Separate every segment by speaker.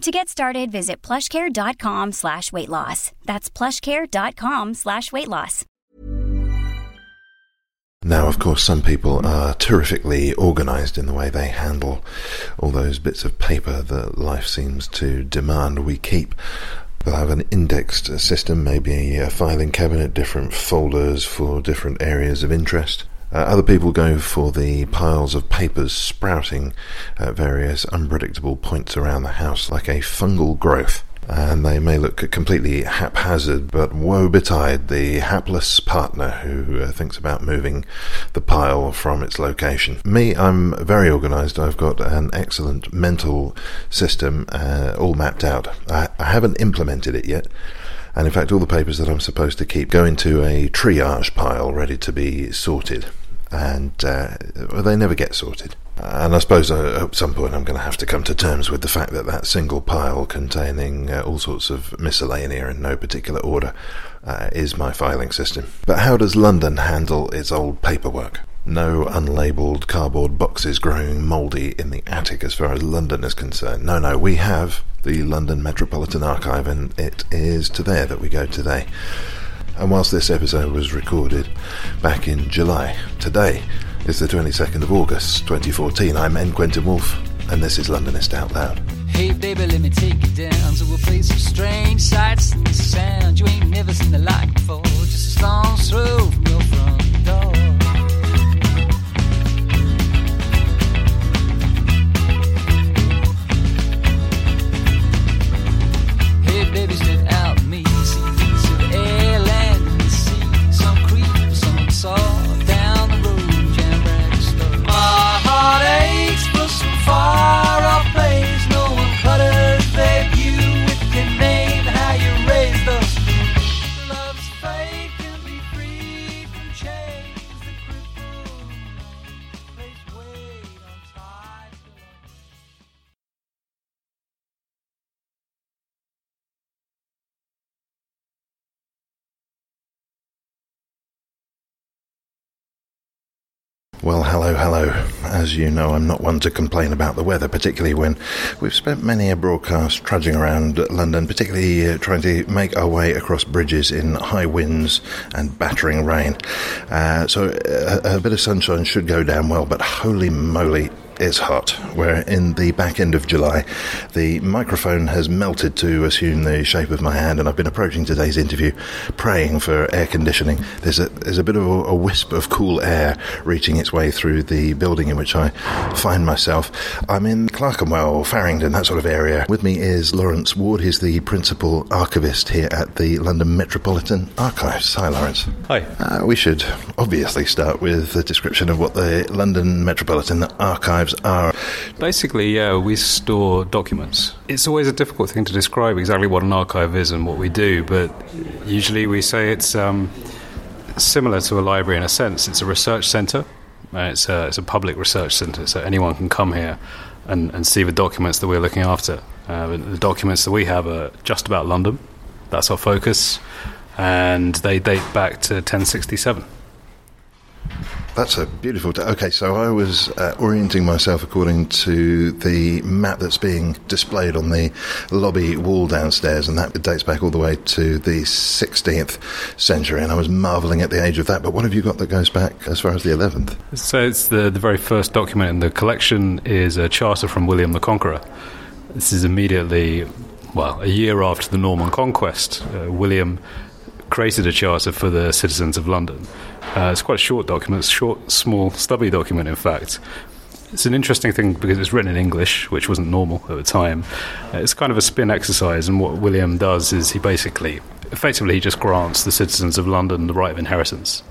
Speaker 1: To get started, visit plushcare.com slash weight loss. That's plushcare.com slash weight loss.
Speaker 2: Now, of course, some people are terrifically organized in the way they handle all those bits of paper that life seems to demand we keep. They'll have an indexed system, maybe a filing cabinet, different folders for different areas of interest. Uh, other people go for the piles of papers sprouting at various unpredictable points around the house, like a fungal growth. And they may look completely haphazard, but woe betide the hapless partner who uh, thinks about moving the pile from its location. Me, I'm very organised. I've got an excellent mental system uh, all mapped out. I, I haven't implemented it yet. And in fact, all the papers that I'm supposed to keep go into a triage pile ready to be sorted and uh, well, they never get sorted. And I suppose uh, at some point I'm going to have to come to terms with the fact that that single pile containing uh, all sorts of miscellanea in no particular order uh, is my filing system. But how does London handle its old paperwork? No unlabelled cardboard boxes growing mouldy in the attic as far as London is concerned. No, no, we have the London Metropolitan Archive, and it is to there that we go today. And whilst this episode was recorded back in July, today is the 22nd of August 2014. I'm N. Quentin Woolf, and this is Londonist Out Loud.
Speaker 3: Hey baby, let me take you down to a place of strange sights and you ain't never seen the like before. Just a from your front door. Hey baby,
Speaker 2: Well, hello, hello. As you know, I'm not one to complain about the weather, particularly when we've spent many a broadcast trudging around London, particularly uh, trying to make our way across bridges in high winds and battering rain. Uh, so a, a bit of sunshine should go down well, but holy moly, it's hot. We're in the back end of July. The microphone has melted to assume the shape of my hand, and I've been approaching today's interview praying for air conditioning. There's a there's a bit of a, a wisp of cool air reaching its way through the building in which I find myself. I'm in Clerkenwell, Farringdon, that sort of area. With me is Lawrence Ward. He's the principal archivist here at the London Metropolitan Archives. Hi, Lawrence.
Speaker 4: Hi.
Speaker 2: Uh, we should obviously start with a description of what the London Metropolitan Archives are.
Speaker 4: Basically, yeah, we store documents. It's always a difficult thing to describe exactly what an archive is and what we do, but usually we say it's um, similar to a library in a sense. It's a research centre. Uh, it's, a, it's a public research centre, so anyone can come here and, and see the documents that we're looking after. Uh, the documents that we have are just about London. That's our focus, and they date back to 1067.
Speaker 2: That's a beautiful. T- okay, so I was uh, orienting myself according to the map that's being displayed on the lobby wall downstairs, and that dates back all the way to the 16th century. And I was marvelling at the age of that. But what have you got that goes back as far as the 11th?
Speaker 4: So it's the, the very first document in the collection is a charter from William the Conqueror. This is immediately, well, a year after the Norman conquest. Uh, William created a charter for the citizens of London. Uh, it's quite a short document, short, small, stubby document, in fact. It's an interesting thing because it's written in English, which wasn't normal at the time. Uh, it's kind of a spin exercise, and what William does is he basically, effectively, he just grants the citizens of London the right of inheritance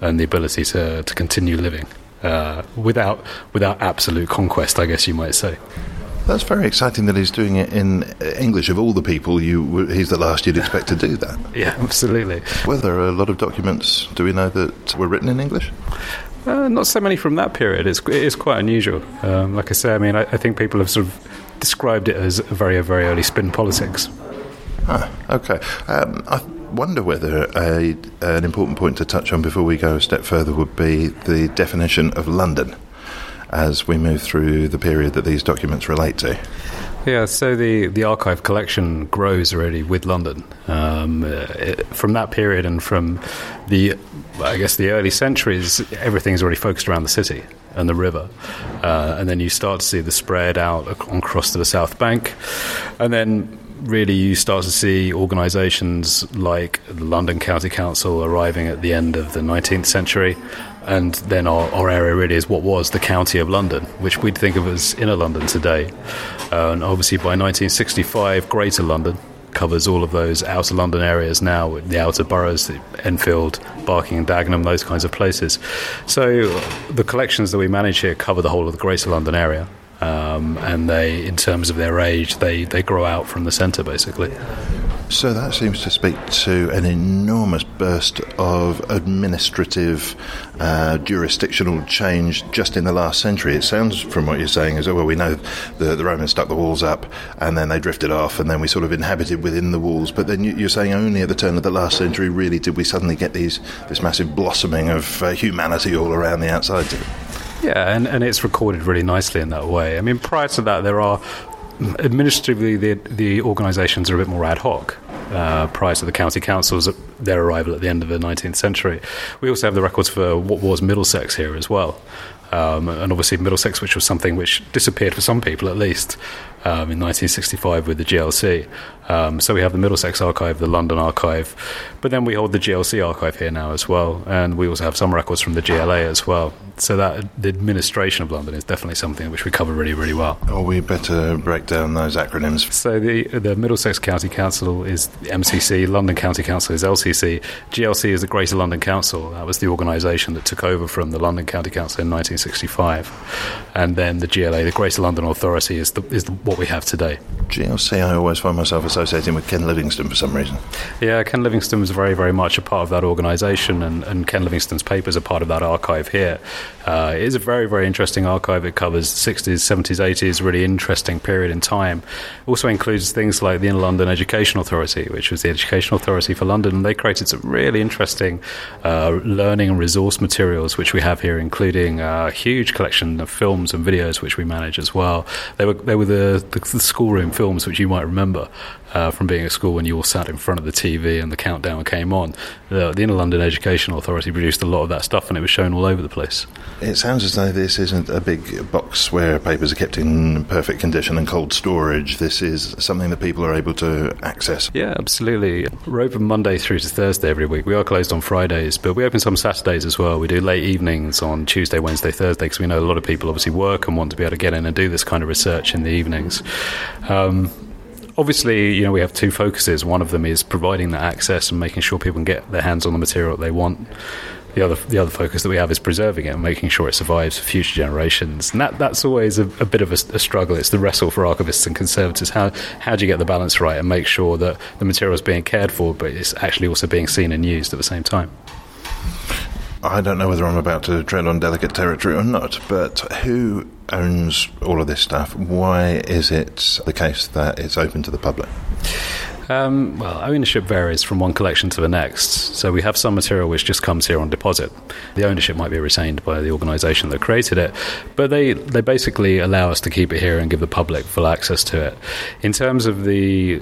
Speaker 4: and the ability to, to continue living uh, without without absolute conquest, I guess you might say.
Speaker 2: That's very exciting that he's doing it in English. Of all the people, you he's the last you'd expect to do that.
Speaker 4: Yeah, absolutely.
Speaker 2: Well, there a lot of documents. Do we know that were written in English?
Speaker 4: Uh, not so many from that period. It's, it is quite unusual. Um, like I say, I mean, I, I, think people have sort of described it as a very, very early spin politics.
Speaker 2: Ah, okay. Um, I wonder whether a, an important point to touch on before we go a step further would be the definition of London as we move through the period that these documents relate to.
Speaker 4: Yeah, so the, the archive collection grows already with London. Um, it, from that period and from the, I guess, the early centuries, everything's already focused around the city and the river. Uh, and then you start to see the spread out across to the South Bank. And then really you start to see organisations like the London County Council arriving at the end of the 19th century, and then our, our area really is what was the County of London, which we'd think of as inner London today. Uh, and obviously by 1965, Greater London covers all of those outer London areas now, the outer boroughs, Enfield, Barking and Dagenham, those kinds of places. So the collections that we manage here cover the whole of the Greater London area um, and they, in terms of their age, they, they grow out from the centre basically.
Speaker 2: So that seems to speak to an enormous burst of administrative, uh, jurisdictional change just in the last century. It sounds, from what you're saying, as well, we know the, the Romans stuck the walls up and then they drifted off and then we sort of inhabited within the walls. But then you're saying only at the turn of the last century, really, did we suddenly get these this massive blossoming of uh, humanity all around the outside.
Speaker 4: Yeah, and, and it's recorded really nicely in that way. I mean, prior to that, there are administratively the the organisations are a bit more ad hoc. Uh, prior to the county councils, their arrival at the end of the 19th century, we also have the records for what was Middlesex here as well, um, and obviously Middlesex, which was something which disappeared for some people at least um, in 1965 with the GLC. Um, so we have the Middlesex archive, the London archive, but then we hold the GLC archive here now as well, and we also have some records from the GLA as well. So that the administration of London is definitely something which we cover really, really well.
Speaker 2: Oh, we better break down those acronyms.
Speaker 4: So the the Middlesex County Council is MCC, London County Council is LCC, GLC is the Greater London Council. That was the organisation that took over from the London County Council in 1965, and then the GLA, the Greater London Authority, is the is the, what we have today.
Speaker 2: GLC, I always find myself associating with Ken Livingstone for some reason.
Speaker 4: Yeah, Ken Livingstone was very, very much a part of that organisation, and, and, Ken Livingstone's papers are part of that archive here. Uh, it is a very, very interesting archive. It covers the 60s, 70s, 80s, really interesting period in time. Also includes things like the Inner London Education Authority, which was the education authority for London, and they created some really interesting uh, learning and resource materials, which we have here, including a huge collection of films and videos, which we manage as well. They were, they were the, the, the schoolroom films, which you might remember uh, from being at school when you all sat in front of the TV and the countdown came on. the Inner London Education Authority produced a lot of that stuff and it was shown all over the place.
Speaker 2: It sounds as though this isn't a big box where papers are kept in perfect condition and cold storage. This is something that people are able to access.
Speaker 4: Yeah, absolutely. We're open Monday through to Thursday every week. We are closed on Fridays, but we open some Saturdays as well. We do late evenings on Tuesday, Wednesday, Thursday because we know a lot of people obviously work and want to be able to get in and do this kind of research in the evenings. Um, obviously, you know, we have two focuses. One of them is providing that access and making sure people can get their hands on the material they want. The other, the other focus that we have is preserving it and making sure it survives for future generations. And that, that's always a, a bit of a, a, struggle. It's the wrestle for archivists and conservators. How, how do you get the balance right and make sure that the material is being cared for, but it's actually also being seen and used at the same time?
Speaker 2: I don't know whether I'm about to tread on delicate territory or not, but who owns all of this stuff? Why is it the case that it's open to the public?
Speaker 4: Um, well, ownership varies from one collection to the next. So we have some material which just comes here on deposit. The ownership might be retained by the organisation that created it, but they, they basically allow us to keep it here and give the public full access to it. In terms of the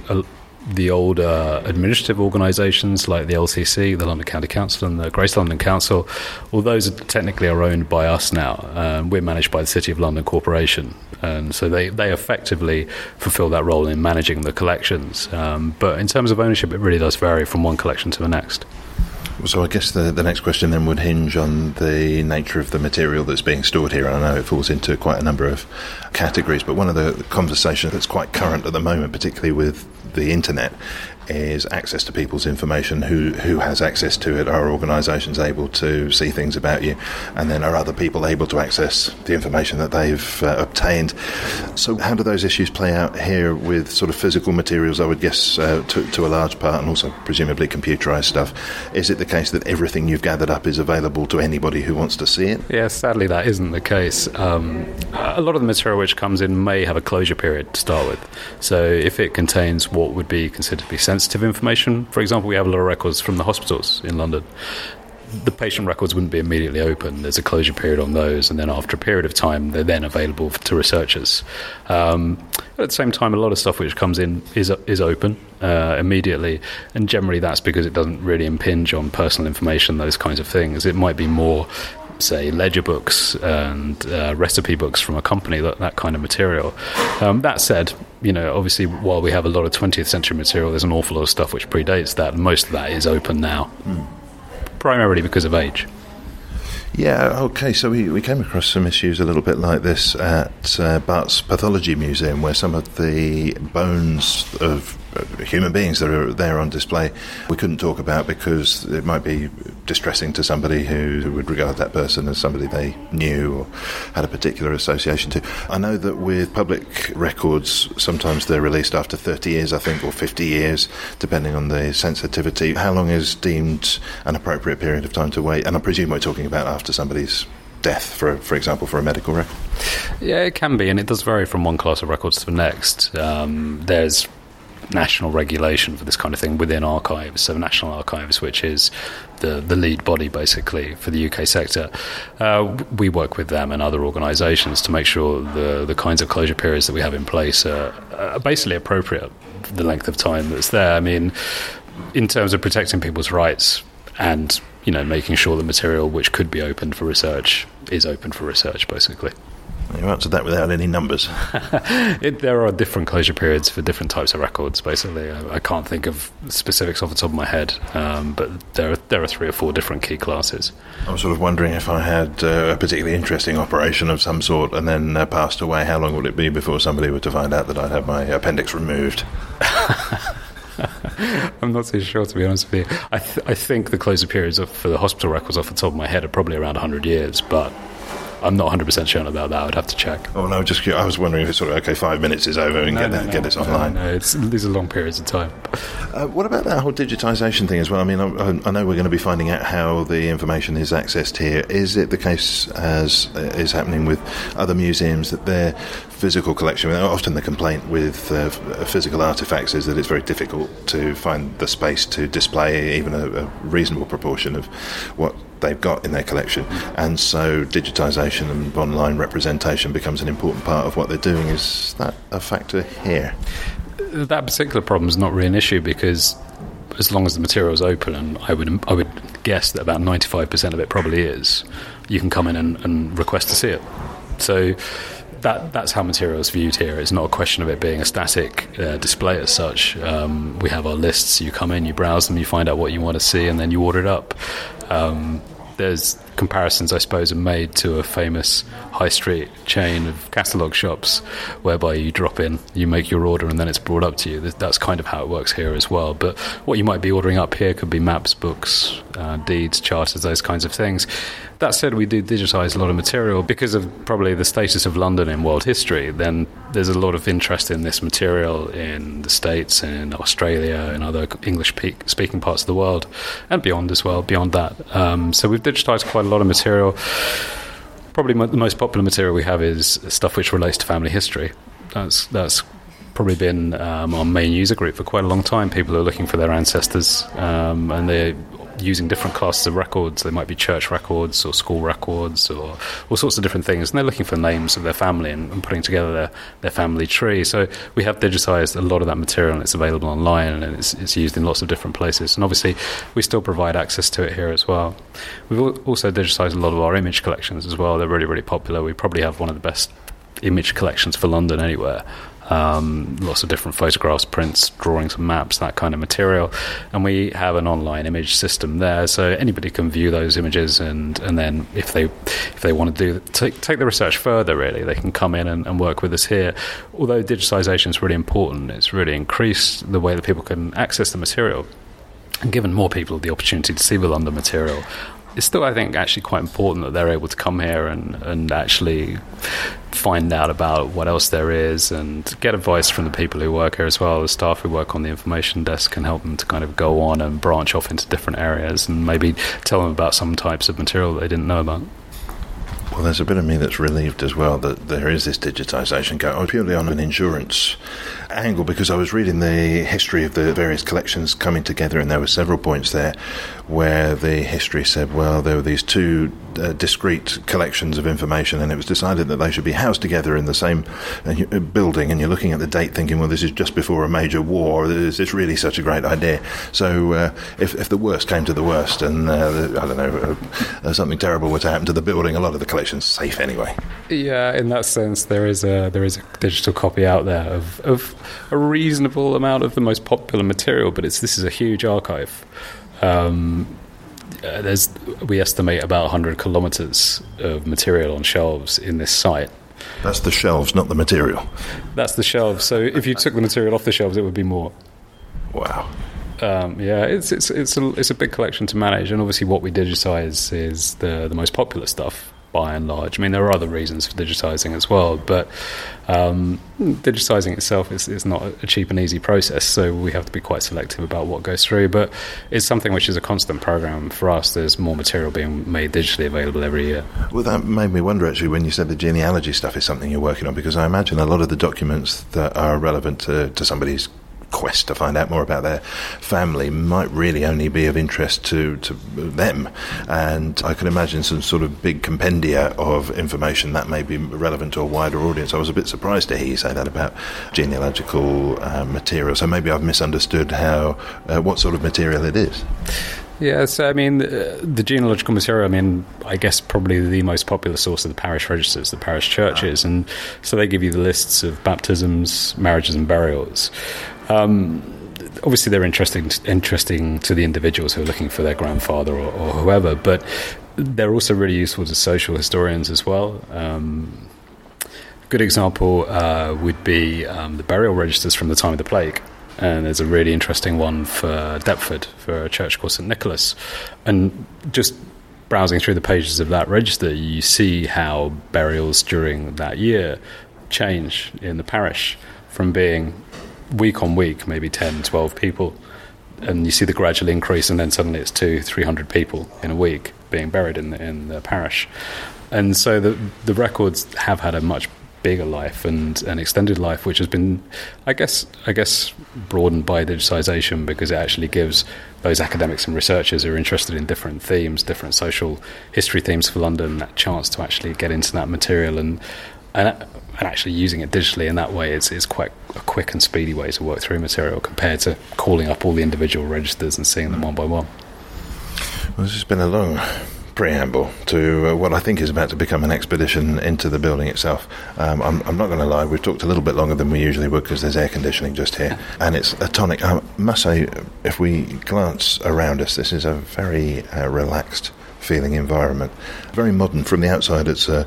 Speaker 4: uh, the older administrative organisations like the LCC, the London County Council, and the Greater London Council, all those are technically are owned by us now. Um, we're managed by the City of London Corporation, and so they, they effectively fulfil that role in managing the collections. Um, but in terms of ownership, it really does vary from one collection to the next.
Speaker 2: So I guess the, the next question then would hinge on the nature of the material that's being stored here. And I know it falls into quite a number of categories, but one of the conversations that's quite current at the moment, particularly with the internet, is access to people's information. Who who has access to it? Are organisations able to see things about you? And then are other people able to access the information that they've uh, obtained? So how do those issues play out here with sort of physical materials? I would guess uh, to, to a large part, and also presumably computerised stuff. Is it the case that everything you've gathered up is available to anybody who wants to see it?
Speaker 4: Yeah, sadly that isn't the case. Um, a lot of the material which comes in may have a closure period to start with. So if it contains what would be considered to be sensitive sensitive information. For example, we have a lot of records from the hospitals in London. The patient records wouldn't be immediately open. There's a closure period on those, and then after a period of time, they're then available to researchers. Um, at the same time, a lot of stuff which comes in is is open uh, immediately, and generally that's because it doesn't really impinge on personal information, those kinds of things. It might be more say ledger books and uh, recipe books from a company that, that kind of material um, that said you know obviously while we have a lot of 20th century material there's an awful lot of stuff which predates that most of that is open now mm. primarily because of age
Speaker 2: yeah, okay, so we, we came across some issues a little bit like this at uh, Bart's Pathology Museum, where some of the bones of human beings that are there on display we couldn't talk about because it might be distressing to somebody who would regard that person as somebody they knew or had a particular association to. I know that with public records, sometimes they're released after 30 years, I think, or 50 years, depending on the sensitivity. How long is deemed an appropriate period of time to wait? And I presume we're talking about after somebody's death, for for example, for a medical record?
Speaker 4: Yeah, it can be, and it does vary from one class of records to the next. Um, there's national regulation for this kind of thing within archives. So, National Archives, which is the, the lead body basically for the UK sector, uh, we work with them and other organisations to make sure the, the kinds of closure periods that we have in place are, are basically appropriate for the length of time that's there. I mean, in terms of protecting people's rights and you know making sure the material which could be open for research is open for research basically
Speaker 2: you answered that without any numbers.
Speaker 4: it, there are different closure periods for different types of records. Basically, I, I can't think of specifics off the top of my head, um, but there are there are three or four different key classes.
Speaker 2: I was sort of wondering if I had uh, a particularly interesting operation of some sort and then uh, passed away, how long would it be before somebody were to find out that I'd had my appendix removed?
Speaker 4: I'm not too sure, to be honest with you. I, th- I think the closure periods for the hospital records, off the top of my head, are probably around 100 years, but I'm not 100 percent sure about that. I would have to check.
Speaker 2: Oh no, just I was wondering if it's sort of okay. Five minutes is over and no, get, no, no, get this online.
Speaker 4: No, it's, these are long periods of time.
Speaker 2: Uh, what about that whole digitisation thing as well? I mean, I, I, know we're going to be finding out how the information is accessed here. Is it the case as is happening with other museums that their physical collection? Often the complaint with uh, physical artifacts is that it's very difficult to find the space to display even a, a reasonable proportion of what they've got in their collection. And so digitisation and online representation becomes an important part of what they're doing. Is that a factor here?
Speaker 4: That particular problem is not really an issue because as long as the material is open, and I would I would guess that about ninety five percent of it probably is, you can come in and, and request to see it. So that that's how material is viewed here. It's not a question of it being a static uh, display as such. Um, we have our lists. You come in, you browse them, you find out what you want to see, and then you order it up. Um, there's comparisons, I suppose, are made to a famous high street chain of catalogue shops, whereby you drop in, you make your order, and then it's brought up to you. That's kind of how it works here as well. But what you might be ordering up here could be maps, books, uh, deeds, charters, those kinds of things. That said, we do digitise a lot of material because of probably the status of London in world history. Then there's a lot of interest in this material in the States, in Australia, and other English speaking parts of the world, and beyond as well, beyond that. Um, so we've digitised quite a lot of material. Probably the most popular material we have is stuff which relates to family history. That's that's probably been um, our main user group for quite a long time. People are looking for their ancestors, um, and they using different classes of records. They might be church records or school records or all sorts of different things. And they're looking for names of their family and, and putting together their, their family tree. So we have digitized a lot of that material and it's available online and it's, it's used in lots of different places. And obviously, we still provide access to it here as well. We've also digitized a lot of our image collections as well. They're really, really popular. We probably have one of the best image collections for London anywhere. Um, lots of different photographs, prints, drawings, maps, that kind of material. And we have an online image system there, so anybody can view those images, and, and then if they if they want to do take, take the research further, really, they can come in and, and work with us here. Although digitization is really important, it's really increased the way that people can access the material and given more people the opportunity to see the London material, it's still, I think, actually quite important that they're able to come here and, and actually find out about what else there is and get advice from the people who work here as well. The staff who work on the information desk can help them to kind of go on and branch off into different areas and maybe tell them about some types of material they didn't know about.
Speaker 2: Well, there's a bit of me that's relieved as well that there is this digitisation going purely on an insurance angle because I was reading the history of the various collections coming together, and there were several points there where the history said, well, there were these two uh, discrete collections of information, and it was decided that they should be housed together in the same uh, building. And you're looking at the date, thinking, well, this is just before a major war. Is this really such a great idea? So, uh, if, if, the worst came to the worst, and uh, I don't know, uh, something terrible were to happen to the building, a lot of the collection's safe anyway.
Speaker 4: Yeah, in that sense, there is a there is a digital copy out there of, of a reasonable amount of the most popular material, but it's this is a huge archive. Um, uh, there's we estimate about 100 kilometers of material on shelves in this site.
Speaker 2: That's the shelves, not the material.
Speaker 4: That's the shelves. So if you took the material off the shelves, it would be more.
Speaker 2: Wow.
Speaker 4: Um, yeah, it's it's it's a, it's a big collection to manage, and obviously what we digitize is the the most popular stuff by and large. I mean, there are other reasons for digitizing as well, but um, digitizing itself is, is not a cheap and easy process, so we have to be quite selective about what goes through. But it's something which is a constant program for us. There's more material being made digitally available every year.
Speaker 2: Well, that made me wonder actually when you said the genealogy stuff is something you're working on, because I imagine a lot of the documents that are relevant to, to somebody's quest to find out more about their family might really only be of interest to, to them. And I can imagine some sort of big compendia of information that may be relevant to a wider audience. I was a bit surprised to hear you say that about genealogical uh, material. So maybe I've misunderstood how uh, what sort of material it is.
Speaker 4: Yeah, so I mean, uh, the genealogical material, I mean, I guess probably the most popular source of the parish registers, the parish churches. And so they give you the lists of baptisms, marriages, and burials. Um, obviously, they're interesting interesting to the individuals who are looking for their grandfather or, or whoever, but they're also really useful to social historians as well. Um, good example uh, would be um, the burial registers from the time of the plague. And there's a really interesting one for Deptford for a church called St Nicholas. And just browsing through the pages of that register, you see how burials during that year change in the parish from being week on week, maybe 10, 12 people, and you see the gradual increase, and then suddenly it's two, 300 people in a week being buried in the, in the parish. And so the, the records have had a much bigger life and an extended life, which has been, I guess, I guess, broadened by digitization because it actually gives those academics and researchers who are interested in different themes, different social history themes for London, that chance to actually get into that material and and and actually using it digitally in that way is, is quite a quick and speedy way to work through material compared to calling up all the individual registers and seeing them one by one.
Speaker 2: Well, this has been a long preamble to uh, what I think is about to become an expedition into the building itself. Um, I'm, I'm, not going to lie, we've talked a little bit longer than we usually would because there's air conditioning just here, and it's a tonic. I must say, if we glance around us, this is a very uh, relaxed feeling environment. Very modern from the outside. It's a,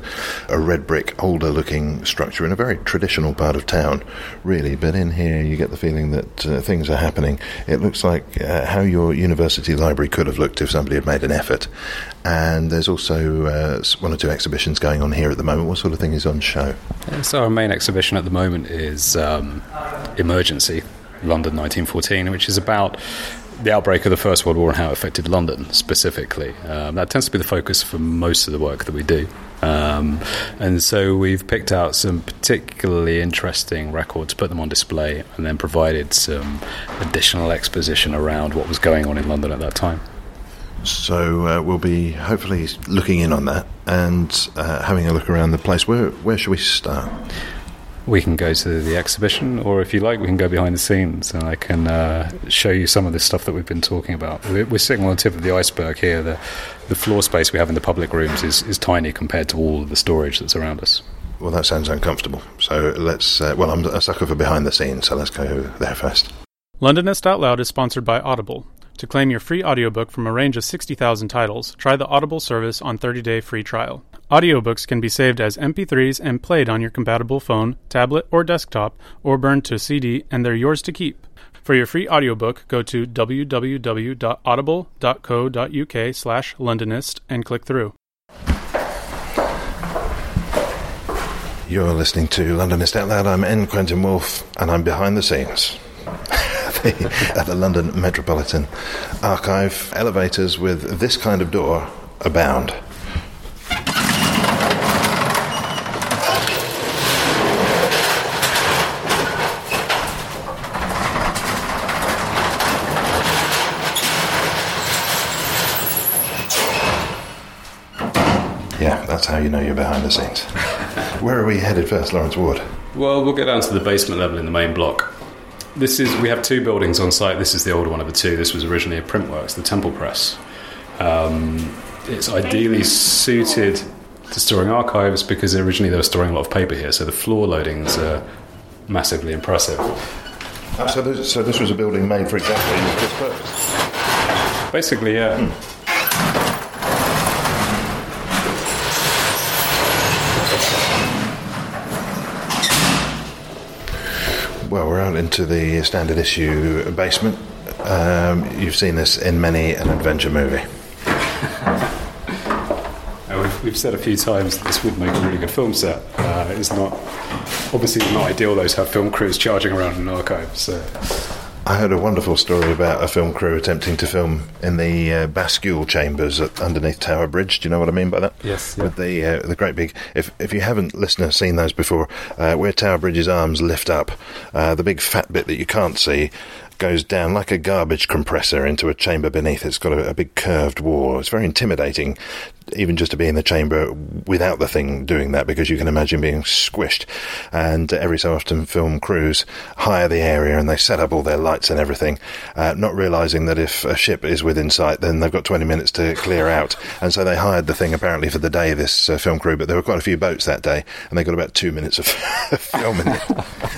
Speaker 2: a red brick, older looking structure in a very traditional part of town, really. But in here, you get the feeling that uh, things are happening. It looks like uh, how your university library could have looked if somebody had made an effort. And there's also uh, one or two exhibitions going on here at the moment. What sort of thing is on show?
Speaker 4: So, our main exhibition at the moment is um, Emergency London 1914, which is about the outbreak of the First World War and how it affected London specifically. Um, that tends to be the focus for most of the work that we do. Um, and so we've picked out some particularly interesting records, put them on display, and then provided some additional exposition around what was going on in London at that time.
Speaker 2: So uh, we'll be hopefully looking in on that and uh, having a look around the place. Where where should we start?
Speaker 4: We can go to the exhibition, or if you like, we can go behind the scenes and I can uh, show you some of the stuff that we've been talking about. We're, we're sitting on the tip of the iceberg here. The, the floor space we have in the public rooms is, is tiny compared to all of the storage that's around us.
Speaker 2: Well, that sounds uncomfortable. So let's. Uh, well, I'm a sucker for behind the scenes, so let's go there first.
Speaker 5: Londonist Out Loud is sponsored by Audible. To claim your free audiobook from a range of 60,000 titles, try the Audible service on 30-day free trial. Audiobooks can be saved as MP3s and played on your compatible phone, tablet, or desktop, or burned to CD, and they're yours to keep. For your free audiobook, go to www.audible.co.uk slash Londonist and click through.
Speaker 2: You're listening to Londonist Out Loud. I'm N. Quentin Woolf, and I'm behind the scenes at the London Metropolitan Archive. Elevators with this kind of door abound. Yeah, that's how you know you're behind the scenes. Where are we headed first, Lawrence Ward?
Speaker 4: Well, we'll get down to the basement level in the main block. This is we have two buildings on site. This is the older one of the two. This was originally a printworks, the Temple Press. Um, it's ideally suited to storing archives because originally they were storing a lot of paper here. So the floor loadings are massively impressive.
Speaker 2: Ah, so, this, so this was a building made for exactly this purpose.
Speaker 4: Basically, yeah.
Speaker 2: Well, we're out into the standard issue basement. Um, you've seen this in many an adventure movie.
Speaker 4: Uh, we've, we've said a few times that this would make a really good film set. Uh, it's not obviously not ideal though to have film crews charging around an archive. So
Speaker 2: I heard a wonderful story about a film crew attempting to film in the uh, bascule chambers at, underneath Tower Bridge. Do you know what I mean by that?
Speaker 4: Yes, yeah.
Speaker 2: With the uh, the great big. If if you haven't, listener, seen those before, uh, where Tower Bridge's arms lift up, uh, the big fat bit that you can't see goes down like a garbage compressor into a chamber beneath. It's got a, a big curved wall. It's very intimidating, even just to be in the chamber without the thing doing that, because you can imagine being squished. And every so often, film crews hire the area and they set up all their lights and everything, uh, not realizing that if a ship is within sight, then they've got 20 minutes to clear out. And so they hired the thing apparently for the day, this uh, film crew, but there were quite a few boats that day, and they got about two minutes of filming.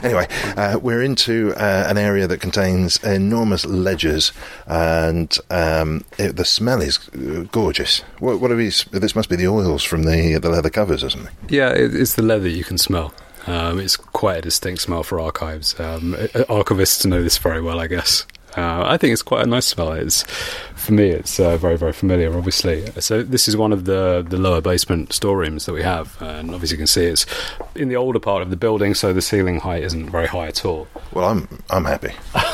Speaker 2: Anyway, uh, we're into uh, an area that contains enormous ledgers, and um, it, the smell is gorgeous. What, what are these? This must be the oils from the the leather covers or something.
Speaker 4: yeah, it, it's the leather you can smell. Um, it's quite a distinct smell for archives. Um, archivists know this very well, I guess. Uh, I think it's quite a nice smell. It's for me, it's uh, very very familiar. Obviously, so this is one of the the lower basement storerooms that we have, and obviously you can see it's in the older part of the building, so the ceiling height isn't very high at all.
Speaker 2: Well, I'm I'm happy.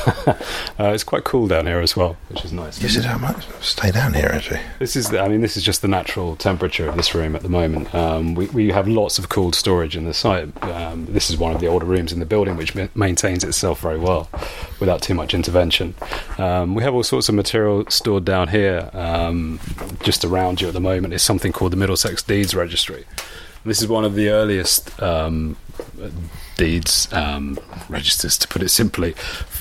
Speaker 4: Uh, it's quite cool down here as well, which is nice.
Speaker 2: Yes, it I might stay down here actually.
Speaker 4: This is, the, I mean, this is just the natural temperature of this room at the moment. Um, we, we have lots of cooled storage in the site. Um, this is one of the older rooms in the building, which ma- maintains itself very well without too much intervention. Um, we have all sorts of material stored down here. Um, just around you at the moment is something called the Middlesex Deeds Registry. This is one of the earliest um, deeds um, registers, to put it simply,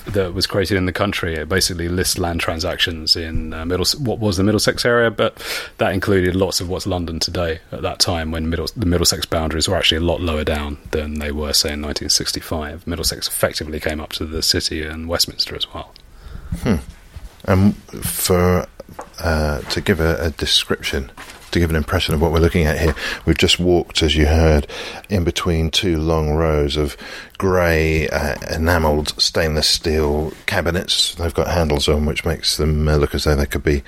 Speaker 4: that was created in the country. It basically lists land transactions in uh, Middles- what was the Middlesex area, but that included lots of what's London today at that time when Middle- the Middlesex boundaries were actually a lot lower down than they were, say, in 1965. Middlesex effectively came up to the city and Westminster as well.
Speaker 2: Um, for uh, to give a, a description, to give an impression of what we're looking at here, we've just walked, as you heard, in between two long rows of grey uh, enamelled stainless steel cabinets. They've got handles on, which makes them uh, look as though they could be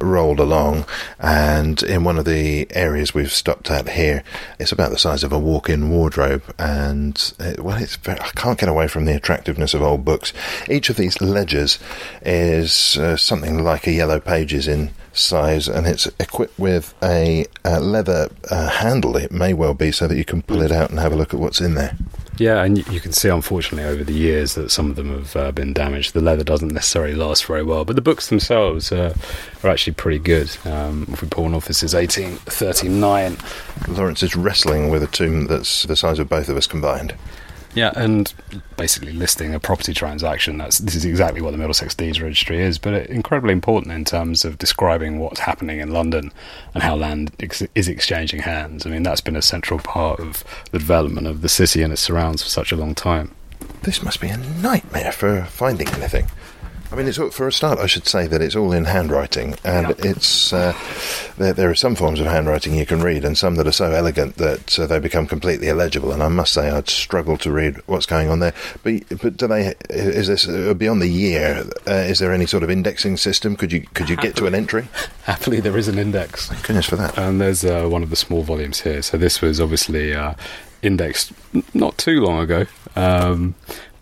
Speaker 2: rolled along. And in one of the areas we've stopped at here, it's about the size of a walk-in wardrobe. And it, well, it's very, I can't get away from the attractiveness of old books. Each of these ledgers is uh, something like a yellow pages in size, and it's equipped with a uh, leather uh, handle. It may well be so that you can pull it out and have a look at what's in there.
Speaker 4: Yeah, and you, can see, unfortunately, over the years that some of them have uh, been damaged. The leather doesn't necessarily last very well, but the books themselves uh, are actually pretty good. Um, if we pull one off, this is 1839.
Speaker 2: Lawrence is wrestling with a tomb that's the size of both of us combined.
Speaker 4: Yeah, and basically listing a property transaction. That's this is exactly what the Middlesex Deeds Registry is, but incredibly important in terms of describing what's happening in London and how land ex- is exchanging hands. I mean, that's been a central part of the development of the city and its surrounds for such a long time.
Speaker 2: This must be a nightmare for finding anything. I mean, it's all, for a start. I should say that it's all in handwriting, and it's uh, there, there are some forms of handwriting you can read, and some that are so elegant that uh, they become completely illegible. And I must say, I'd struggle to read what's going on there. But but do they? Is this uh, beyond the year? Uh, is there any sort of indexing system? Could you could you get to an entry?
Speaker 4: Happily, there is an index.
Speaker 2: Thank goodness for that.
Speaker 4: And there's uh, one of the small volumes here. So this was obviously uh, indexed not too long ago. Um,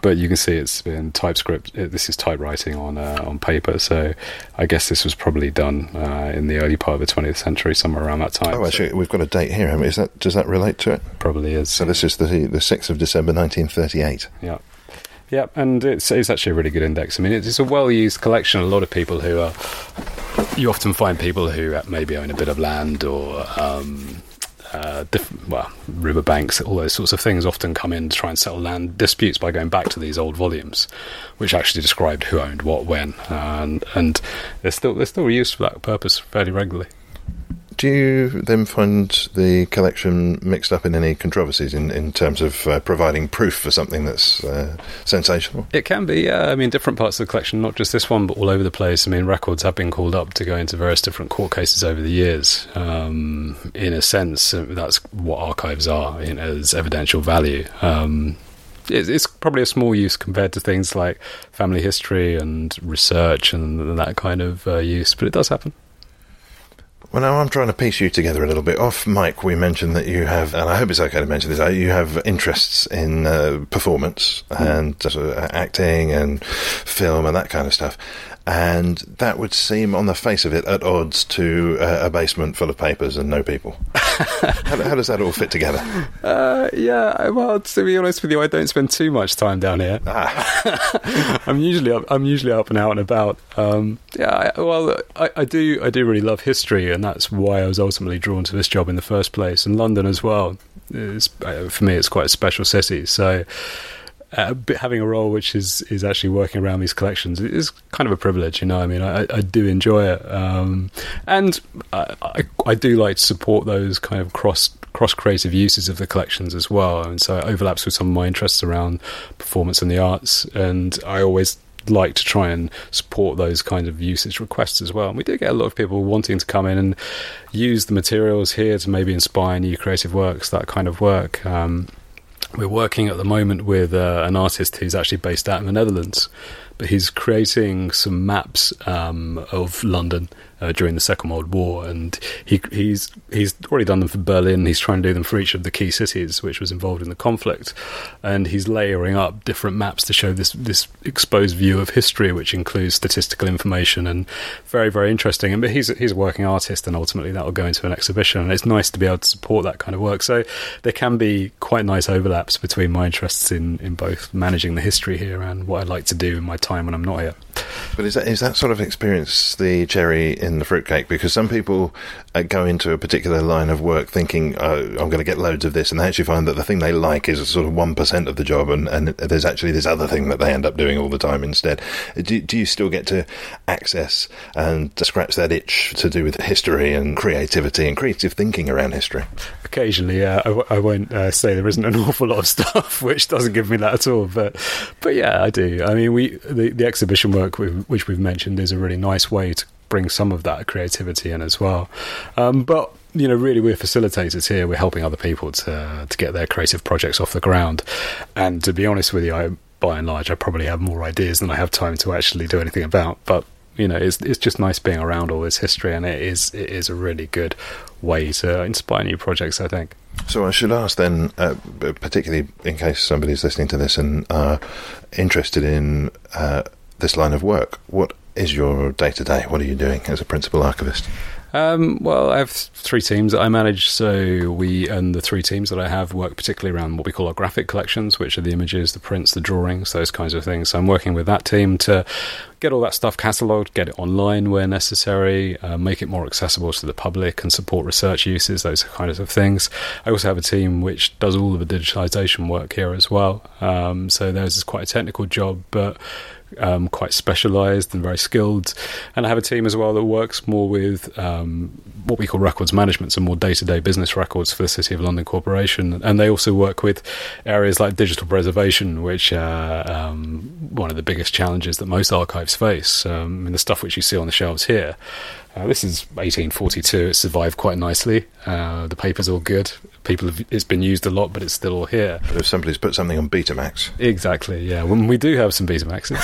Speaker 4: but you can see it's been TypeScript. It, this is typewriting on uh, on paper, so I guess this was probably done uh, in the early part of the 20th century, somewhere around that time.
Speaker 2: Oh, actually, we've got a date here. I mean, Is that does that relate to it?
Speaker 4: Probably is.
Speaker 2: So this is the the sixth of December, nineteen thirty-eight.
Speaker 4: Yeah. Yeah, and it's, it's actually a really good index. I mean, it's a well used collection. A lot of people who are. You often find people who maybe own a bit of land or. Um, uh, diff- well, riverbanks, all those sorts of things often come in to try and settle land disputes by going back to these old volumes, which actually described who owned what when, and and they're still they're still used for that purpose fairly regularly.
Speaker 2: Do you then find the collection mixed up in any controversies in, in terms of uh, providing proof for something that's uh, sensational?
Speaker 4: It can be, yeah. I mean, different parts of the collection, not just this one, but all over the place. I mean, records have been called up to go into various different court cases over the years. Um, in a sense, uh, that's what archives are, you know, as evidential value. Um, it's, it's probably a small use compared to things like family history and research and that kind of uh, use, but it does happen.
Speaker 2: Well, now I'm trying to piece you together a little bit. Off mic, we mentioned that you have, and I hope it's okay to mention this, uh, you have interests in uh, performance and uh, acting and film and that kind of stuff. And that would seem, on the face of it, at odds to uh, a basement full of papers and no people. how, how does that all fit together?
Speaker 4: Uh, yeah, well, to be honest with you, I don't spend too much time down here.
Speaker 2: Ah,
Speaker 4: I'm usually up, I'm usually up and out and about. Um, yeah, I, well, I, I do I do really love history, and that's why I was ultimately drawn to this job in the first place. And London as well. Uh, for me, it's quite a special city. So. Uh, having a role which is, is actually working around these collections is kind of a privilege, you know. I mean, I, I do enjoy it, um, and I, I, I do like to support those kind of cross cross creative uses of the collections as well. And so it overlaps with some of my interests around performance and the arts, and I always like to try and support those kind of usage requests as well. And we do get a lot of people wanting to come in and use the materials here to maybe inspire new creative works, that kind of work. Um, we're working at the moment with uh, an artist who's actually based out in the Netherlands, but he's creating some maps um, of London uh, during the Second World War, and he, he's he's already done them for Berlin. He's trying to do them for each of the key cities which was involved in the conflict, and he's layering up different maps to show this this exposed view of history, which includes statistical information and very very interesting. And but he's he's a working artist, and ultimately that will go into an exhibition, and it's nice to be able to support that kind of work. So there can be quite nice overlaps between my interests in in both managing the history here and what I like to do in my time when I'm not here.
Speaker 2: but is that is that sort of experience the cherry in the fruitcake? Because some people go into a particular line of work thinking, oh, "I'm going to get loads of this," and they actually find that the thing they like is sort of one percent of the job, and, and there's actually this other thing that they end up doing all the time instead. Do, do you still get to access and scratch that itch to do with history and creativity and creative thinking around history?
Speaker 4: occasionally uh, I, w- I won't uh, say there isn't an awful lot of stuff which doesn't give me that at all but but yeah I do I mean we the, the exhibition work we've, which we've mentioned is a really nice way to bring some of that creativity in as well um, but you know really we're facilitators here we're helping other people to to get their creative projects off the ground and to be honest with you I by and large I probably have more ideas than I have time to actually do anything about but you know, it's it's just nice being around all this history, and it is it is a really good way to inspire new projects. I think.
Speaker 2: So I should ask then, uh, particularly in case somebody's listening to this and are interested in uh, this line of work, what is your day to day? What are you doing as a principal archivist?
Speaker 4: Um, well, I have three teams that I manage. So we and the three teams that I have work particularly around what we call our graphic collections, which are the images, the prints, the drawings, those kinds of things. So I'm working with that team to get all that stuff catalogued, get it online where necessary, uh, make it more accessible to the public, and support research uses, those kinds of things. I also have a team which does all of the digitalization work here as well. Um, so is quite a technical job, but um, quite specialised and very skilled. And I have a team as well that works more with um, what we call records management, so more day to day business records for the City of London Corporation. And they also work with areas like digital preservation, which are um, one of the biggest challenges that most archives face. Um, I mean, the stuff which you see on the shelves here. Uh, this is 1842. It survived quite nicely. Uh, the paper's all good. People have, it's been used a lot, but it's still all here.
Speaker 2: But if somebody's put something on Betamax,
Speaker 4: Exactly, yeah. When we do have some Betamaxes,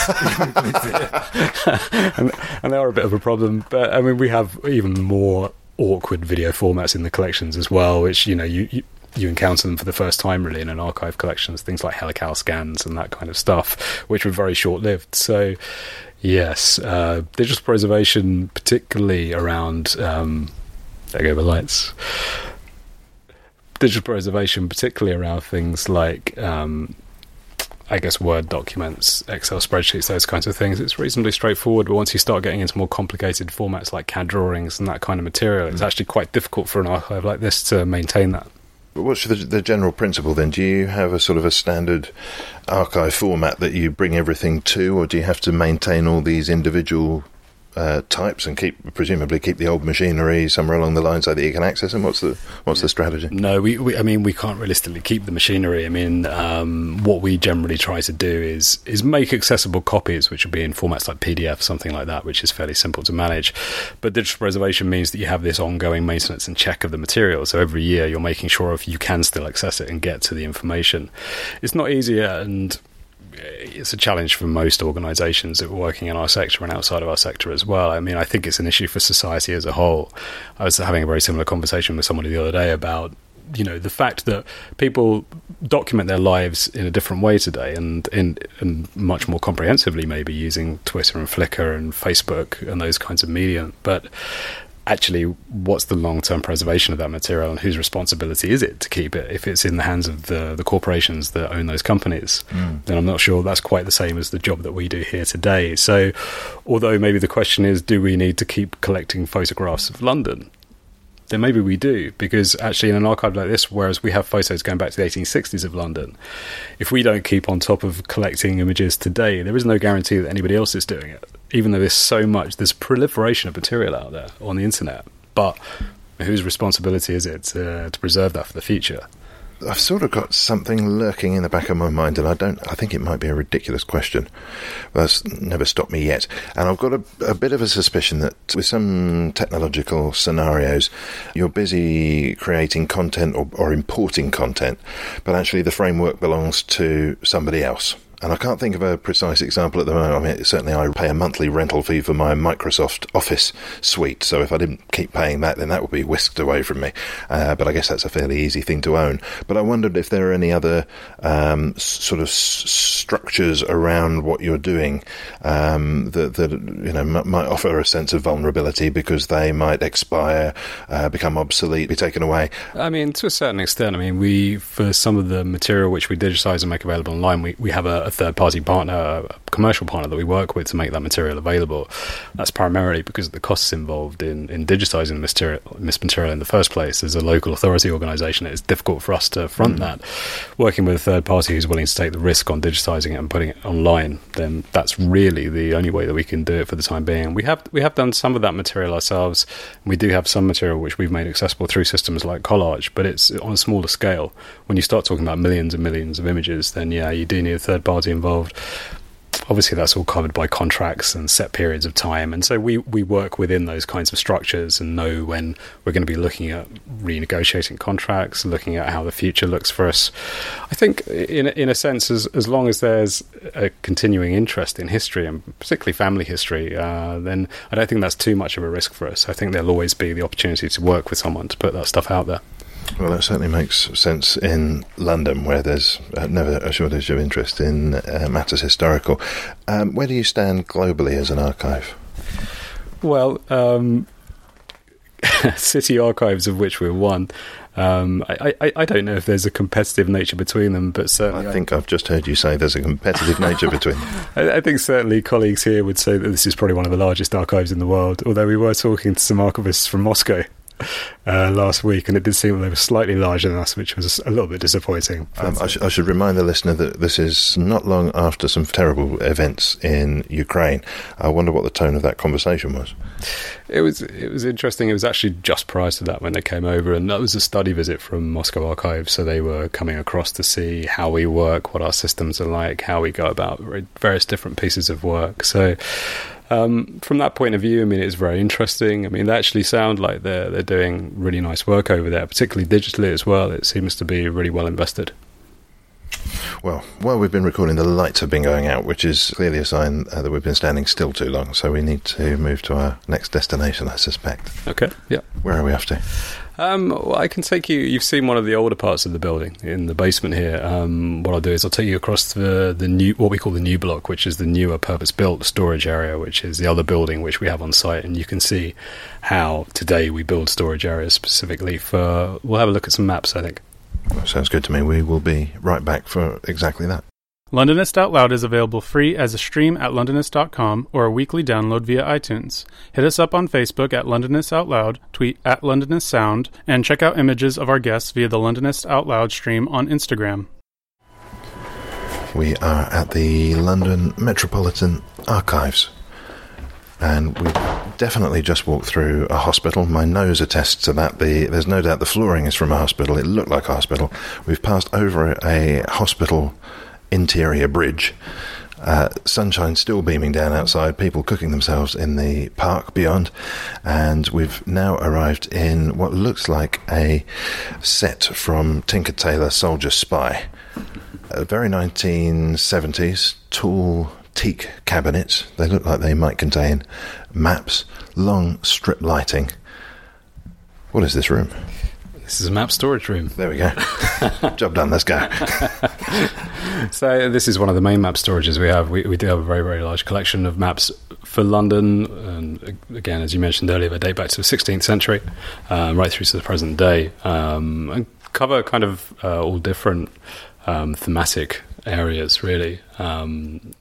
Speaker 4: and, and they are a bit of a problem. But I mean, we have even more awkward video formats in the collections as well, which you know you. you you encounter them for the first time really in an archive collections, things like helical scans and that kind of stuff, which were very short lived. So, yes, uh, digital preservation, particularly around um, there go the lights. Digital preservation, particularly around things like um, I guess Word documents, Excel spreadsheets, those kinds of things. It's reasonably straightforward, but once you start getting into more complicated formats like CAD drawings and that kind of material, it's actually quite difficult for an archive like this to maintain that.
Speaker 2: What's the, the general principle then? Do you have a sort of a standard archive format that you bring everything to, or do you have to maintain all these individual uh, types and keep presumably keep the old machinery somewhere along the line so that you can access them? What's the what's the strategy?
Speaker 4: No, we, we I mean we can't realistically keep the machinery. I mean, um, what we generally try to do is is make accessible copies, which will be in formats like PDF, something like that, which is fairly simple to manage. But digital preservation means that you have this ongoing maintenance and check of the material. So every year you're making sure if you can still access it and get to the information. It's not easy, and it's a challenge for most organisations that are working in our sector and outside of our sector as well. I mean, I think it's an issue for society as a whole. I was having a very similar conversation with somebody the other day about you know the fact that people document their lives in a different way today and in and much more comprehensively maybe using Twitter and Flickr and Facebook and those kinds of media but actually what's the long-term preservation of that material and whose responsibility is it to keep it? If it's in the hands of the the corporations that own those companies
Speaker 2: Mm.
Speaker 4: then I'm not sure that's quite the same as the job that we do here today. So although maybe the question is do we need to keep collecting photographs of London? Then maybe we do because actually in an archive like this whereas we have photos going back to the 1860s of london if we don't keep on top of collecting images today there is no guarantee that anybody else is doing it even though there's so much there's proliferation of material out there on the internet but whose responsibility is it to, to preserve that for the future
Speaker 2: I've sort of got something lurking in the back of my mind, and I don't. I think it might be a ridiculous question, but that's never stopped me yet. And I've got a, a bit of a suspicion that with some technological scenarios, you're busy creating content or, or importing content, but actually the framework belongs to somebody else. And I can't think of a precise example at the moment. I mean, certainly I pay a monthly rental fee for my Microsoft Office suite. So if I didn't keep paying that, then that would be whisked away from me. Uh, but I guess that's a fairly easy thing to own. But I wondered if there are any other um, sort of s- structures around what you're doing um, that, that you know m- might offer a sense of vulnerability because they might expire, uh, become obsolete, be taken away.
Speaker 4: I mean, to a certain extent. I mean, we for some of the material which we digitize and make available online, we, we have a, a third party partner, a commercial partner that we work with to make that material available. That's primarily because of the costs involved in, in digitizing this material, material in the first place. As a local authority organisation, it's difficult for us to front mm. that. Working with a third party who's willing to take the risk on digitizing it and putting it online, then that's really the only way that we can do it for the time being. We have we have done some of that material ourselves. We do have some material which we've made accessible through systems like Collage, but it's on a smaller scale. When you start talking about millions and millions of images, then yeah, you do need a third involved. Obviously, that's all covered by contracts and set periods of time, and so we we work within those kinds of structures and know when we're going to be looking at renegotiating contracts, looking at how the future looks for us. I think, in in a sense, as as long as there's a continuing interest in history and particularly family history, uh, then I don't think that's too much of a risk for us. I think there'll always be the opportunity to work with someone to put that stuff out there.
Speaker 2: Well, that certainly makes sense in London, where there's uh, never a shortage of interest in uh, matters historical. Um, where do you stand globally as an archive?
Speaker 4: Well, um, city archives, of which we're one. Um, I, I, I don't know if there's a competitive nature between them, but certainly
Speaker 2: I think I've just heard you say there's a competitive nature between them.
Speaker 4: I, I think certainly colleagues here would say that this is probably one of the largest archives in the world. Although we were talking to some archivists from Moscow uh, last week, and it did seem that they were slightly larger than us, which was a little bit disappointing.
Speaker 2: Um, I, sh- I should remind the listener that this is not long after some terrible events in Ukraine. I wonder what the tone of that conversation was.
Speaker 4: It was it was interesting. It was actually just prior to that when they came over, and that was a study visit from Moscow Archives. So they were coming across to see how we work, what our systems are like, how we go about various different pieces of work. So. Um, from that point of view, I mean, it's very interesting. I mean, they actually sound like they're they're doing really nice work over there, particularly digitally as well. It seems to be really well invested.
Speaker 2: Well, while we've been recording, the lights have been going out, which is clearly a sign uh, that we've been standing still too long. So we need to move to our next destination, I suspect.
Speaker 4: Okay, yeah.
Speaker 2: Where are we off to?
Speaker 4: Um, well, I can take you. You've seen one of the older parts of the building in the basement here. Um, what I'll do is I'll take you across the the new what we call the new block, which is the newer purpose-built storage area, which is the other building which we have on site, and you can see how today we build storage areas specifically for. We'll have a look at some maps, I think.
Speaker 2: Sounds good to me. We will be right back for exactly that.
Speaker 5: Londonist Out Loud is available free as a stream at londonist.com or a weekly download via iTunes. Hit us up on Facebook at Londonist Out Loud, tweet at Londonist Sound, and check out images of our guests via the Londonist Out Loud stream on Instagram.
Speaker 2: We are at the London Metropolitan Archives. And we definitely just walked through a hospital. My nose attests to that. The, there's no doubt the flooring is from a hospital. It looked like a hospital. We've passed over a hospital interior bridge. Uh, sunshine still beaming down outside, people cooking themselves in the park beyond, and we've now arrived in what looks like a set from Tinker Tailor Soldier Spy. A very 1970s, tall teak cabinets. They look like they might contain maps, long strip lighting. What is this room?
Speaker 4: This is a map storage room.
Speaker 2: There we go. Job done. Let's go.
Speaker 4: So this is one of the main map storages we have. We, we do have a very very large collection of maps for London, and uh, again, as you mentioned earlier, they date back to the 16th century, um, right through to the present day, um, and cover kind of uh, all different um, thematic areas. Really, um,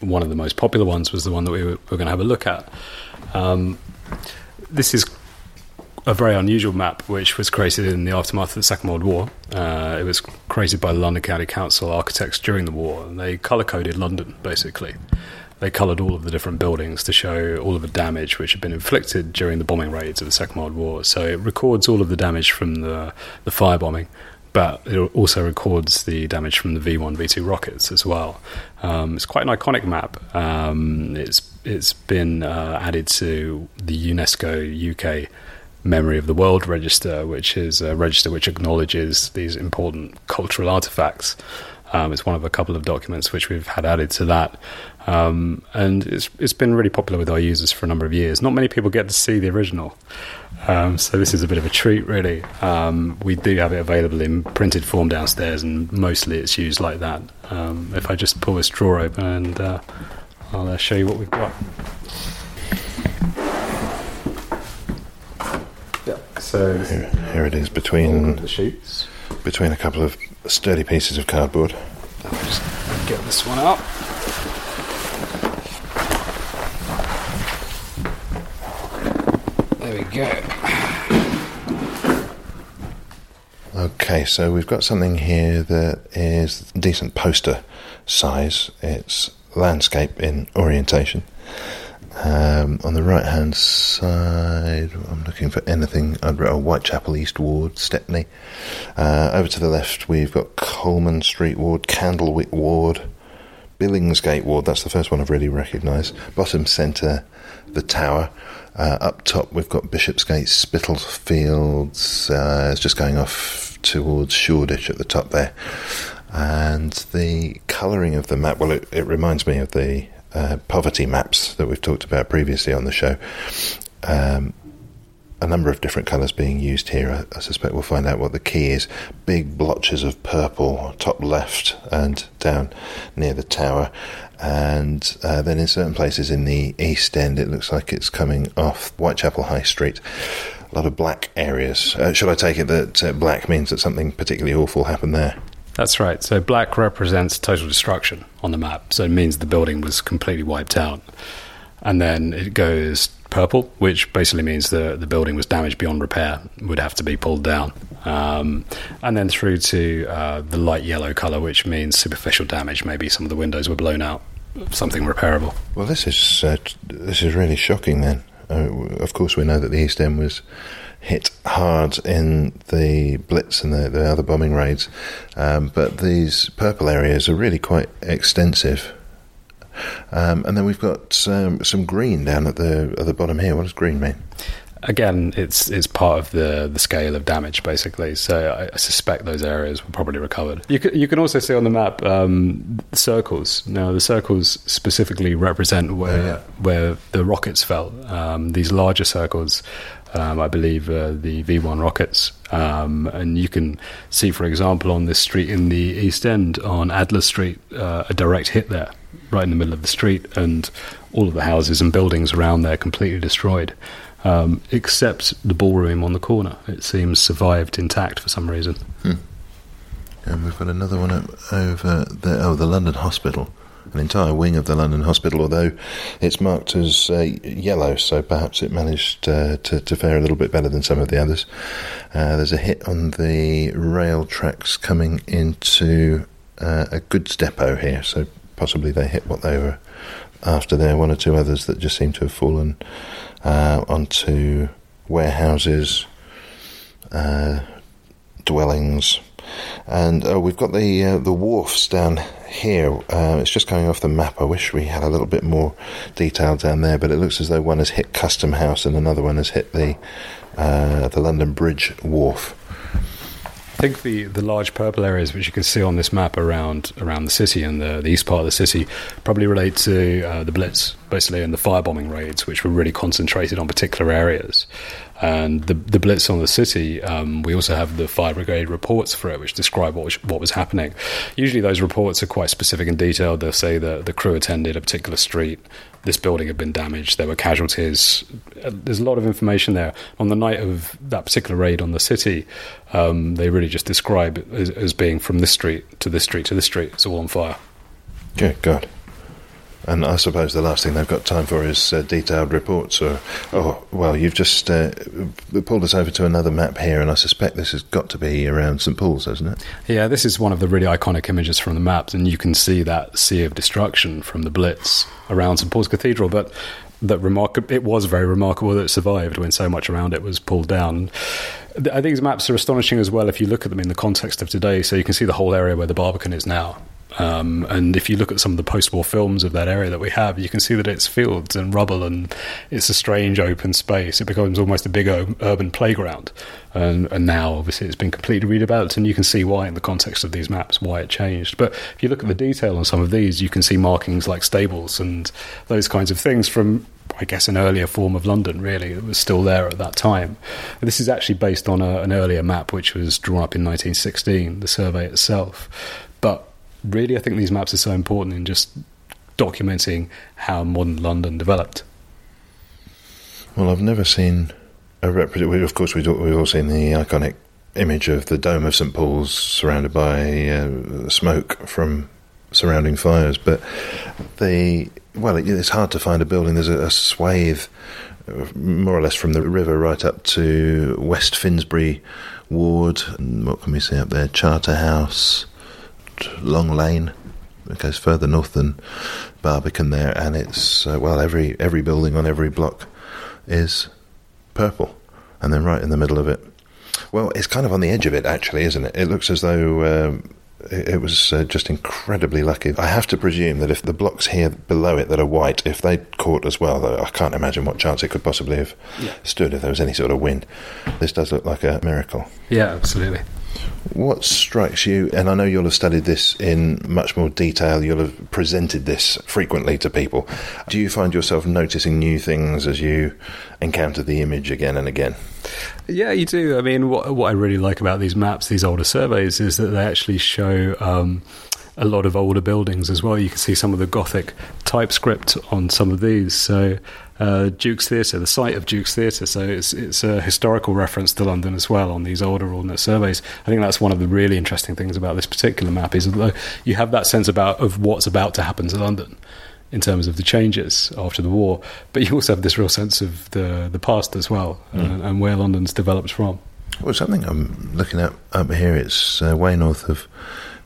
Speaker 4: one of the most popular ones was the one that we were, were going to have a look at. Um, this is a very unusual map, which was created in the aftermath of the Second World War. Uh, it was created by the London County Council architects during the war, and they colour coded London basically. They coloured all of the different buildings to show all of the damage which had been inflicted during the bombing raids of the Second World War. So it records all of the damage from the, the firebombing, but it also records the damage from the V1, V2 rockets as well. Um, it's quite an iconic map. Um, it's it's been uh, added to the UNESCO UK Memory of the World Register, which is a register which acknowledges these important cultural artifacts. Um, it's one of a couple of documents which we've had added to that, um, and it's it's been really popular with our users for a number of years. Not many people get to see the original, um, so this is a bit of a treat, really. Um, we do have it available in printed form downstairs, and mostly it's used like that. Um, if I just pull this drawer open, and uh, I'll uh, show you what we've got. Yeah, so
Speaker 2: Here, here it is between
Speaker 4: the sheets.
Speaker 2: between a couple of sturdy pieces of cardboard.
Speaker 4: I'll just get this one out. There we go.
Speaker 2: Okay, so we've got something here that is decent poster size. It's landscape in orientation. Um, on the right hand side, I'm looking for anything under a Whitechapel East Ward, Stepney. Uh, over to the left, we've got Coleman Street Ward, Candlewick Ward, Billingsgate Ward. That's the first one I've really recognised. Bottom centre, the Tower. Uh, up top, we've got Bishopsgate, Spitalfields. Uh, it's just going off towards Shoreditch at the top there. And the colouring of the map, well, it, it reminds me of the uh, poverty maps that we've talked about previously on the show. Um, a number of different colours being used here. I, I suspect we'll find out what the key is. Big blotches of purple, top left and down near the tower. And uh, then in certain places in the east end, it looks like it's coming off Whitechapel High Street. a lot of black areas. Uh, should I take it that uh, black means that something particularly awful happened there?
Speaker 4: That's right. So black represents total destruction on the map. So it means the building was completely wiped out. And then it goes purple, which basically means the, the building was damaged beyond repair, would have to be pulled down. Um, and then through to uh, the light yellow colour, which means superficial damage. Maybe some of the windows were blown out, something repairable.
Speaker 2: Well, this is uh, this is really shocking. Then, uh, of course, we know that the East End was hit hard in the Blitz and the, the other bombing raids, um, but these purple areas are really quite extensive. Um, and then we've got um, some green down at the at the bottom here. What does green mean?
Speaker 4: Again, it's it's part of the, the scale of damage, basically. So I, I suspect those areas were probably recovered. You can, you can also see on the map um, circles. Now, the circles specifically represent where
Speaker 2: Oh, yeah.
Speaker 4: where the rockets fell. Um, these larger circles, um, I believe, uh, the V1 rockets. Um, and you can see, for example, on this street in the East End, on Adler Street, uh, a direct hit there, right in the middle of the street, and all of the houses and buildings around there completely destroyed. Um, except the ballroom on the corner. It seems survived intact for some reason.
Speaker 2: And we've got another one over the oh the London Hospital, an entire wing of the London Hospital. Although it's marked as uh, yellow, so perhaps it managed uh, to to fare a little bit better than some of the others. Uh, there's a hit on the rail tracks coming into uh, a goods depot here, so possibly they hit what they were after there. One or two others that just seem to have fallen uh, onto warehouses, uh, dwellings. And oh, we've got the uh, the wharfs down here. Uh, it's just coming off the map. I wish we had a little bit more detail down there, but it looks as though one has hit Custom House and another one has hit the uh, the London Bridge wharf.
Speaker 4: I think the, the large purple areas which you can see on this map around around the city and the, the east part of the city probably relate to uh, the Blitz, basically, and the firebombing raids, which were really concentrated on particular areas. And the the Blitz on the city, um, we also have the fire brigade reports for it, which describe what was, what was happening. Usually, those reports are quite specific and detailed. They'll say that the crew attended a particular street, this building had been damaged, there were casualties. Uh, There's a lot of information there. On the night of that particular raid on the city, um, they really just describe it as, as being from this street to this street to this street. It's all on fire.
Speaker 2: Okay, good. And I suppose the last thing they've got time for is uh, detailed reports. Or, oh, well, you've just uh, pulled us over to another map here, and I suspect this has got to be around St Paul's, hasn't it?
Speaker 4: Yeah, this is one of the really iconic images from the maps, and you can see that sea of destruction from the Blitz around St Paul's Cathedral. But that remark- it was very remarkable that it survived when so much around it was pulled down. I think these maps are astonishing as well if you look at them in the context of today. So you can see the whole area where the Barbican is now. Um, and if you look at some of the post-war films of that area that we have, you can see that it's fields and rubble, and it's a strange open space. It becomes almost a big urban playground. And, and now, obviously, it's been completely redeveloped, and you can see why in the context of these maps why it changed. But if you look at the detail on some of these, you can see markings like stables and those kinds of things from I guess, an earlier form of London, really, that was still there at that time. This is actually based on a, an earlier map which was drawn up in 1916, the survey itself. But really, I think these maps are so important in just documenting how modern London developed.
Speaker 2: Well, I've never seen a representative. Of course, we've all, seen the iconic image of the dome of St Paul's surrounded by uh, smoke from surrounding fires, but the well, it, it's hard to find a building. There's a, a swathe, uh, more or less, from the river right up to West Finsbury Ward. And what can we see up there? Charterhouse, Long Lane. It goes further north than Barbican there, and it's uh, well, every every building on every block is purple, and then right in the middle of it. Well, it's kind of on the edge of it, actually, isn't it? It looks as though um, it, was uh, just incredibly lucky. I have to presume that if the blocks here below it that are white, if they caught as well, though I can't imagine what chance it could possibly have stood if there was any sort of wind. This does look like a miracle.
Speaker 4: Yeah, absolutely.
Speaker 2: What strikes you, and I know you'll have studied this in much more detail, you'll have presented this frequently to people. Do you find yourself noticing new things as you encounter the image again and again?
Speaker 4: Yeah, you do. I mean, what, what I really like about these maps, these older surveys, is that they actually show um, a lot of older buildings as well. You can see some of the Gothic typescript on some of these. So, uh, Duke's Theatre, the site of Duke's Theatre. So it's it's a historical reference to London as well on these older ordnance surveys. I think that's one of the really interesting things about this particular map is that you have that sense about of what's about to happen to London in terms of the changes after the war, but you also have this real sense of the the past as well
Speaker 2: Mm.
Speaker 4: uh, and where London's developed from.
Speaker 2: Well, something I'm looking at up here. It's uh, way north of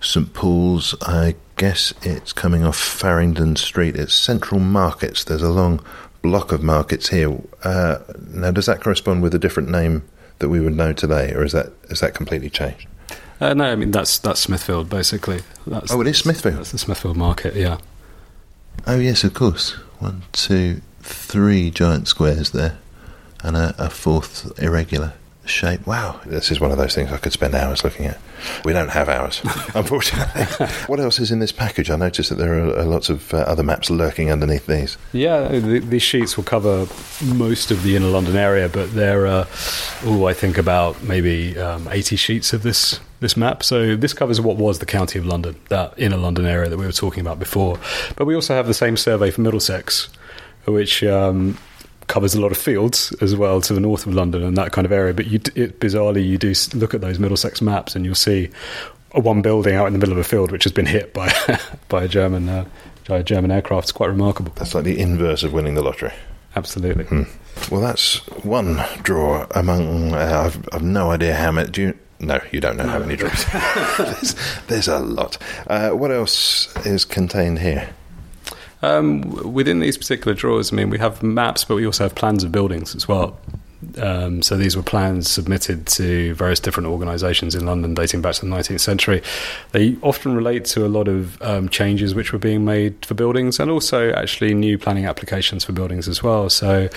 Speaker 2: St Paul's. I guess it's coming off Farringdon Street. It's Central Markets. There's a long block of markets here. Uh, now, does that correspond with a different name that we would know today, or is that is that completely changed?
Speaker 4: Uh, no, I mean that's that's Smithfield basically. That's,
Speaker 2: Oh, it is Smithfield.
Speaker 4: That's the Smithfield Market. Yeah.
Speaker 2: Oh yes, of course. One, two, three giant squares there, and a, a fourth irregular shape. Wow, this is one of those things I could spend hours looking at. We don't have hours, unfortunately. what else is in this package? I noticed that there are lots of uh, other maps lurking underneath these.
Speaker 4: Yeah, the, these sheets will cover most of the inner London area, but there are, oh, I think about maybe um, 80 sheets of this this map. So this covers what was the county of London, that inner London area that we were talking about before. But we also have the same survey for Middlesex, which um, covers a lot of fields as well to the north of London and that kind of area. But you, it, bizarrely, you do look at those Middlesex maps and you'll see a one building out in the middle of a field which has been hit by by a German uh, by a German aircraft. It's quite remarkable.
Speaker 2: That's like the inverse of winning the lottery.
Speaker 4: Absolutely.
Speaker 2: Well, that's one draw among. Uh, I've, I've no idea how many. Do you? No, you don't know how many draws. there's, there's a lot. Uh, what else is contained here?
Speaker 4: Um, within these particular drawers, I mean, we have maps, but we also have plans of buildings as well. Um, so these were plans submitted to various different organisations in London dating back to the 19th century. They often relate to a lot of um, changes which were being made for buildings and also actually new planning applications for buildings as well. So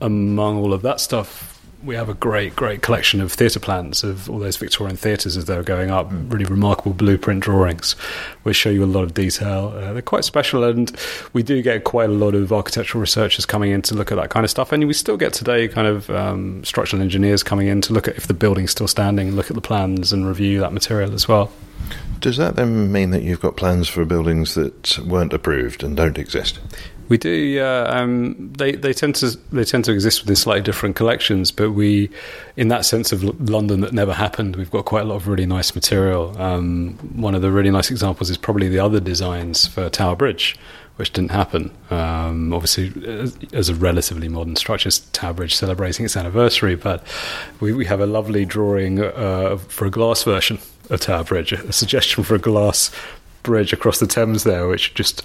Speaker 4: among all of that stuff, we have a great, great collection of theatre plans of all those Victorian theatres as they were going up. Really remarkable blueprint drawings, which show you a lot of detail. Uh, they're quite special, and we do get quite a lot of architectural researchers coming in to look at that kind of stuff. And we still get today kind of um, structural engineers coming in to look at if the building's still standing, look at the plans, and review that material as well.
Speaker 2: Does that then mean that you've got plans for buildings that weren't approved and don't exist?
Speaker 4: We do. Yeah, um, they they tend to they tend to exist within slightly different collections, but we, in that sense of London that never happened, we've got quite a lot of really nice material. Um, one of the really nice examples is probably the other designs for Tower Bridge, which didn't happen. Um, obviously, as, a relatively modern structure, Tower Bridge celebrating its anniversary, but we, we have a lovely drawing uh, for a glass version of Tower Bridge, a suggestion for a glass bridge across the Thames there, which just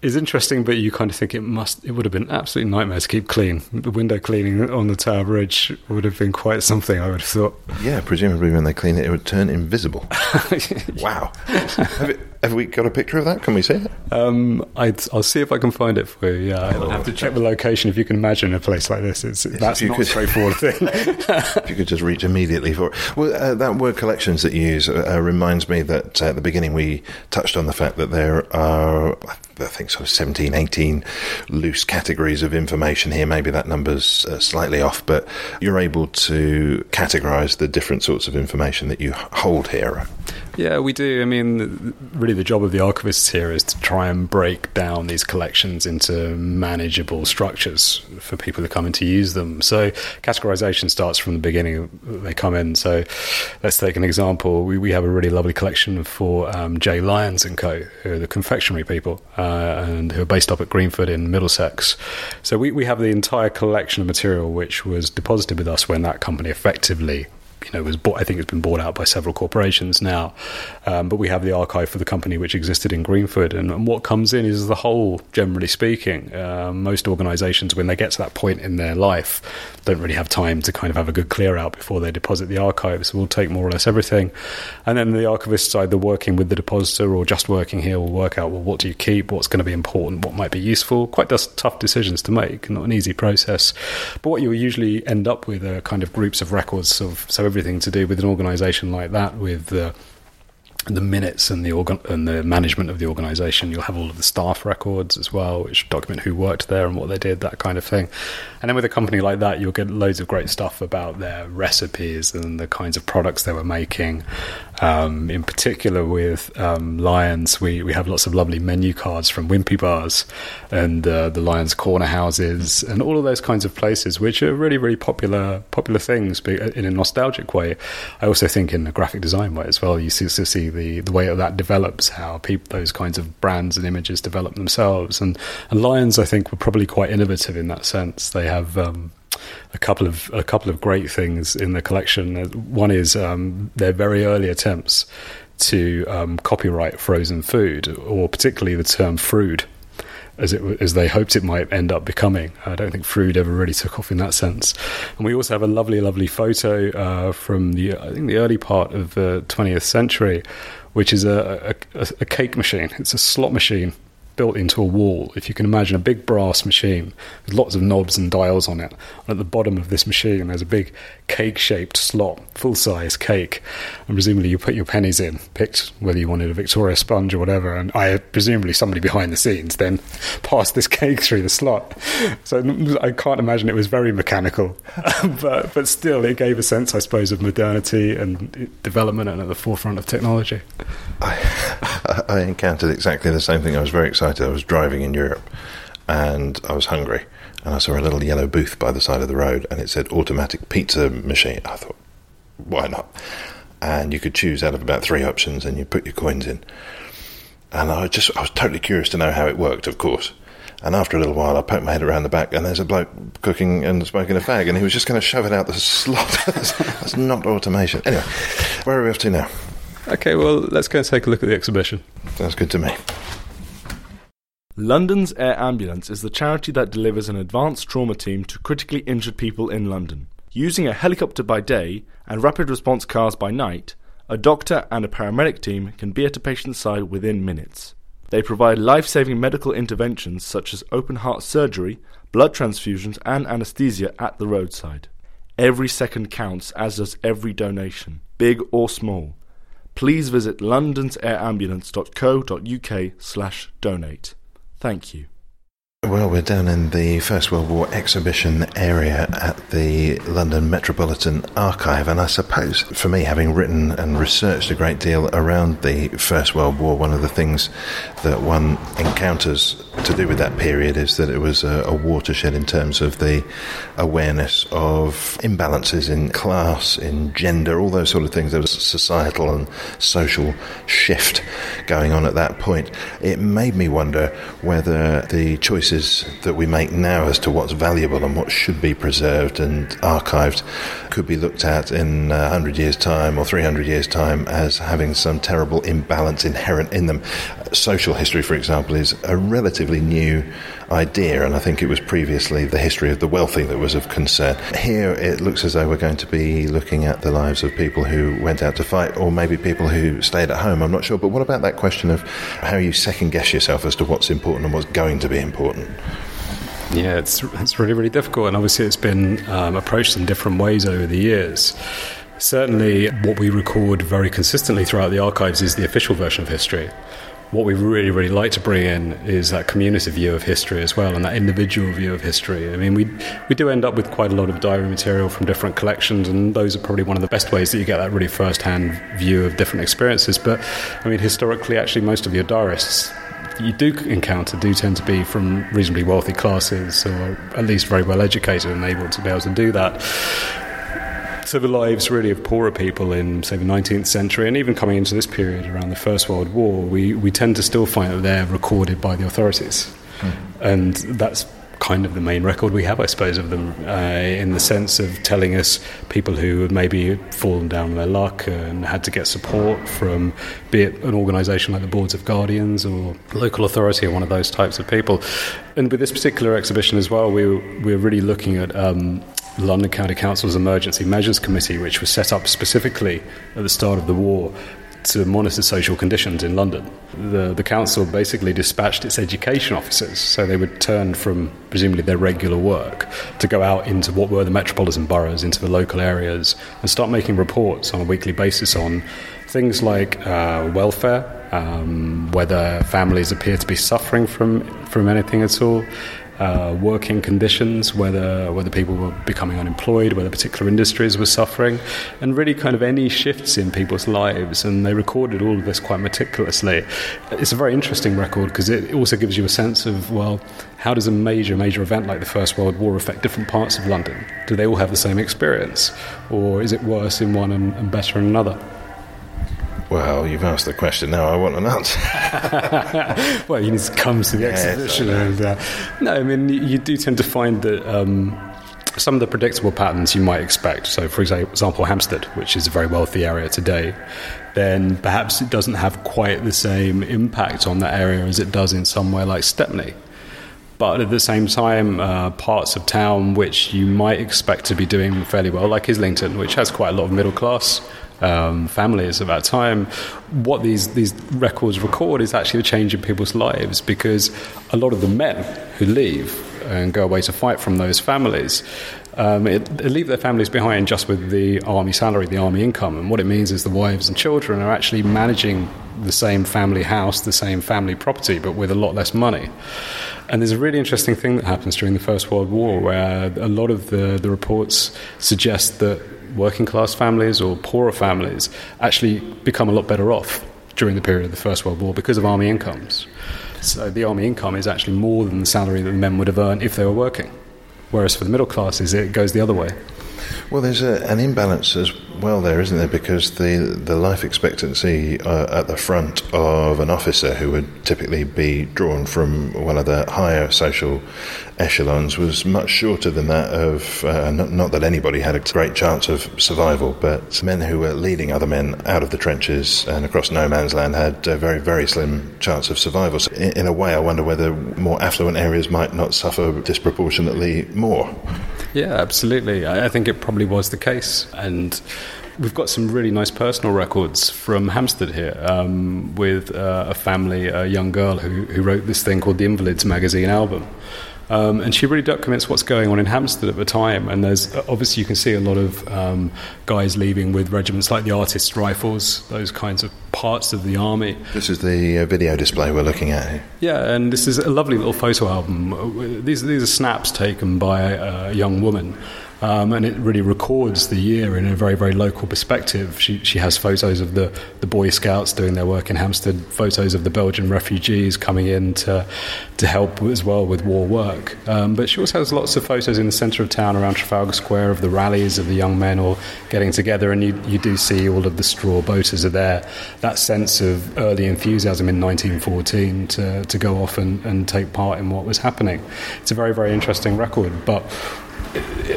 Speaker 4: is interesting, but you kind of think it must. It would have been an absolute nightmare to keep clean. The window cleaning on the Tower Bridge would have been quite something. I would have thought.
Speaker 2: Yeah, presumably when they clean it, it would turn invisible. wow. have, it, have we got a picture of that? Can we see it?
Speaker 4: Um, I'd, I'll see if I can find it for you. Yeah, I'll have to check the location. If you can imagine a place like this, it's that's not
Speaker 2: could.
Speaker 4: a straightforward thing.
Speaker 2: if you could just reach immediately for it. Well, uh, that word collections that you use uh, uh, reminds me that uh, at the beginning we touched on the fact that there are, I think, sort of 17, 18 loose categories of information here. Maybe that number's uh, slightly off, but you're able to categorize the different sorts of information that you hold here.
Speaker 4: Yeah, we do. I mean, really, the job of the archivists here is to try and break down these collections into manageable structures for people to come in to use them. So, categorization starts from the beginning. They come in. So, let's take an example. We, we have a really lovely collection for um, J. Lyons and Co., who are the confectionery people, uh, and who are based up at Greenford in Middlesex. So, we, we have the entire collection of material which was deposited with us when that company effectively you know was bought. I think it's been bought out by several corporations now. Um, but we have the archive for the company which existed in Greenford, and, and what comes in is the whole. Generally speaking, um, most organisations when they get to that point in their life don't really have time to kind of have a good clear out before they deposit the archives. We'll take more or less everything, and then the archivists either working with the depositor or just working here will work out well what do you keep, what's going to be important, what might be useful. Quite does tough decisions to make, not an easy process. But what you usually end up with are kind of groups of records of so everything to do with an organisation like that, with the the minutes and the organ- and the management of the organisation. You'll have all of the staff records as well, which document who worked there and what they did, that kind of thing. And then with a company like that, you'll get loads of great stuff about their recipes and the kinds of products they were making. Um, in particular, with um, Lyons, we, we have lots of lovely menu cards from Wimpy Bars and uh, the Lyons Corner Houses and all of those kinds of places, which are really, really popular popular things but in a nostalgic way. I also think in a graphic design way as well. You see, see the, the way that, that develops, how people, those kinds of brands and images develop themselves. And, and Lyons, I think, were probably quite innovative in that sense. They have um, a couple of a couple of great things in the collection. Uh, one is um, their very early attempts to um, copyright frozen food, or particularly the term "fruit," as it as they hoped it might end up becoming. I don't think "fruit" ever really took off in that sense. And we also have a lovely, lovely photo uh, from the I think the early part of the 20th century, which is a, a, a cake machine. It's a slot machine built into a wall. If you can imagine a big brass machine with lots of knobs and dials on it, and at the bottom of this machine there's a big cake shaped slot, full size cake, and presumably you put your pennies in, picked whether you wanted a Victoria sponge or whatever, and I presumably somebody behind the scenes then passed this cake through the slot. So I can't imagine it was very mechanical, but but still it gave a sense, I suppose, of modernity and development and at the forefront of technology.
Speaker 2: I, I encountered exactly the same thing. I was very excited. I was driving in Europe and I was hungry. And I saw a little yellow booth by the side of the road and it said automatic pizza machine. I thought, why not? And you could choose out of about three options and you put your coins in. And I just, I was totally curious to know how it worked, of course. And after a little while, I poked my head around the back, and there's a bloke cooking and smoking a fag, and he was just going to shove it out the slot. That's not automation. Anyway, where are we off to now?
Speaker 4: Okay, well, let's go and take a look at the exhibition.
Speaker 2: Sounds good to me.
Speaker 6: London's Air Ambulance is the charity that delivers an advanced trauma team to critically injured people in London. Using a helicopter by day and rapid response cars by night, a doctor and a paramedic team can be at a patient's side within minutes. They provide life saving medical interventions such as open heart surgery, blood transfusions, and anesthesia at the roadside. Every second counts, as does every donation, big or small. Please visit londonsairambulance.co.uk slash donate. Thank you.
Speaker 2: Well, we're down in the First World War exhibition area at the London Metropolitan Archive, and I suppose for me, having written and researched a great deal around the First World War, one of the things that one encounters to do with that period is that it was a, a watershed in terms of the awareness of imbalances in class, in gender, all those sort of things. There was a societal and social shift going on at that point. It made me wonder whether the choices that we make now as to what's valuable and what should be preserved and archived could be looked at in uh, 100 years' time or 300 years' time as having some terrible imbalance inherent in them. Social history, for example, is a relatively new idea, and I think it was previously the history of the wealthy that was of concern. Here, it looks as though we're going to be looking at the lives of people who went out to fight, or maybe people who stayed at home. I'm not sure. But what about that question of how you second guess yourself as to what's important and what's going to be important?
Speaker 4: Yeah, it's it's really really difficult, and obviously it's been um, approached in different ways over the years. Certainly, what we record very consistently throughout the archives is the official version of history. What we really, really like to bring in is that community view of history as well, and that individual view of history. I mean, we we do end up with quite a lot of diary material from different collections, and those are probably one of the best ways that you get that really first-hand view of different experiences. But I mean, historically, actually, most of your diarists you do encounter do tend to be from reasonably wealthy classes or at least very well educated and able to be able to do that. So the lives really of poorer people in, say, the 19th century, and even coming into this period around the First World War, we, we tend to still find that they're recorded by the authorities. Mm. And that's kind of the main record we have, I suppose, of them, uh, in the sense of telling us people who had maybe fallen down on their luck and had to get support from, be it an organisation like the Boards of Guardians or local authority or one of those types of people. And with this particular exhibition as well, we were really looking at um, London County Council's Emergency Measures Committee, which was set up specifically at the start of the war to monitor social conditions in London. The, the council basically dispatched its education officers, so they would turn from presumably their regular work to go out into what were the metropolitan boroughs, into the local areas, and start making reports on a weekly basis on things like uh, welfare, um, whether families appear to be suffering from, from anything at all, uh, working conditions, whether whether people were becoming unemployed, whether particular industries were suffering, and really kind of any shifts in people's lives. And they recorded all of this quite meticulously. It's a very interesting record because it also gives you a sense of well, how does a major major event like the First World War affect different parts of London? Do they all have the same experience, or is it worse in one and, and better in another?
Speaker 2: Well, you've asked the question. Now I want an answer.
Speaker 4: well, you need to come to the
Speaker 2: Yes,
Speaker 4: exhibition. And, uh, no, I mean, you, you do tend to find that um, some of the predictable patterns you might expect. So, for example, Hampstead, which is a very wealthy area today, then perhaps it doesn't have quite the same impact on that area as it does in somewhere like Stepney. But at the same time, uh, parts of town which you might expect to be doing fairly well, like Islington, which has quite a lot of middle class um, families of that time, what these, these records record is actually the change in people's lives because a lot of the men who leave and go away to fight from those families. Um, it, they leave their families behind just with the army salary, the army income, and what it means is the wives and children are actually managing the same family house, the same family property, but with a lot less money. And there's a really interesting thing that happens during the First World War where a lot of the, the reports suggest that working class families or poorer families actually become a lot better off during the period of the First World War because of army incomes. So the army income is actually more than the salary that the men would have earned if they were working. Whereas for the middle classes, it goes the other way.
Speaker 2: Well, there's a, an imbalance as well there, isn't there? Because the the life expectancy uh, at the front of an officer who would typically be drawn from one of the higher social echelons was much shorter than that of uh, not, not that anybody had a great chance of survival, but men who were leading other men out of the trenches and across no man's land had a very very slim chance of survival. So in, in a way, I wonder whether more affluent areas might not suffer disproportionately more.
Speaker 4: Yeah, absolutely. I, I think it probably was the case. And we've got some really nice personal records from Hampstead here um, with uh, a family, a young girl who, who wrote this thing called the Invalids magazine album. Um, and she really documents what's going on in Hampstead at the time. And there's obviously you can see a lot of um, guys leaving with regiments like the Artists' Rifles, those kinds of parts of the army.
Speaker 2: This is the uh, video display we're looking at here.
Speaker 4: Yeah, and this is a lovely little photo album. These, these are snaps taken by a young woman. Um, and it really records the year in a very, very local perspective. She, she has photos of the, the Boy Scouts doing their work in Hampstead, photos of the Belgian refugees coming in to, to help as well with war work. Um, but she also has lots of photos in the centre of town around Trafalgar Square of the rallies of the young men all getting together, and you, you do see all of the straw boaters are there. That sense of early enthusiasm in 1914 to, to go off and, and take part in what was happening. It's a very, very interesting record, but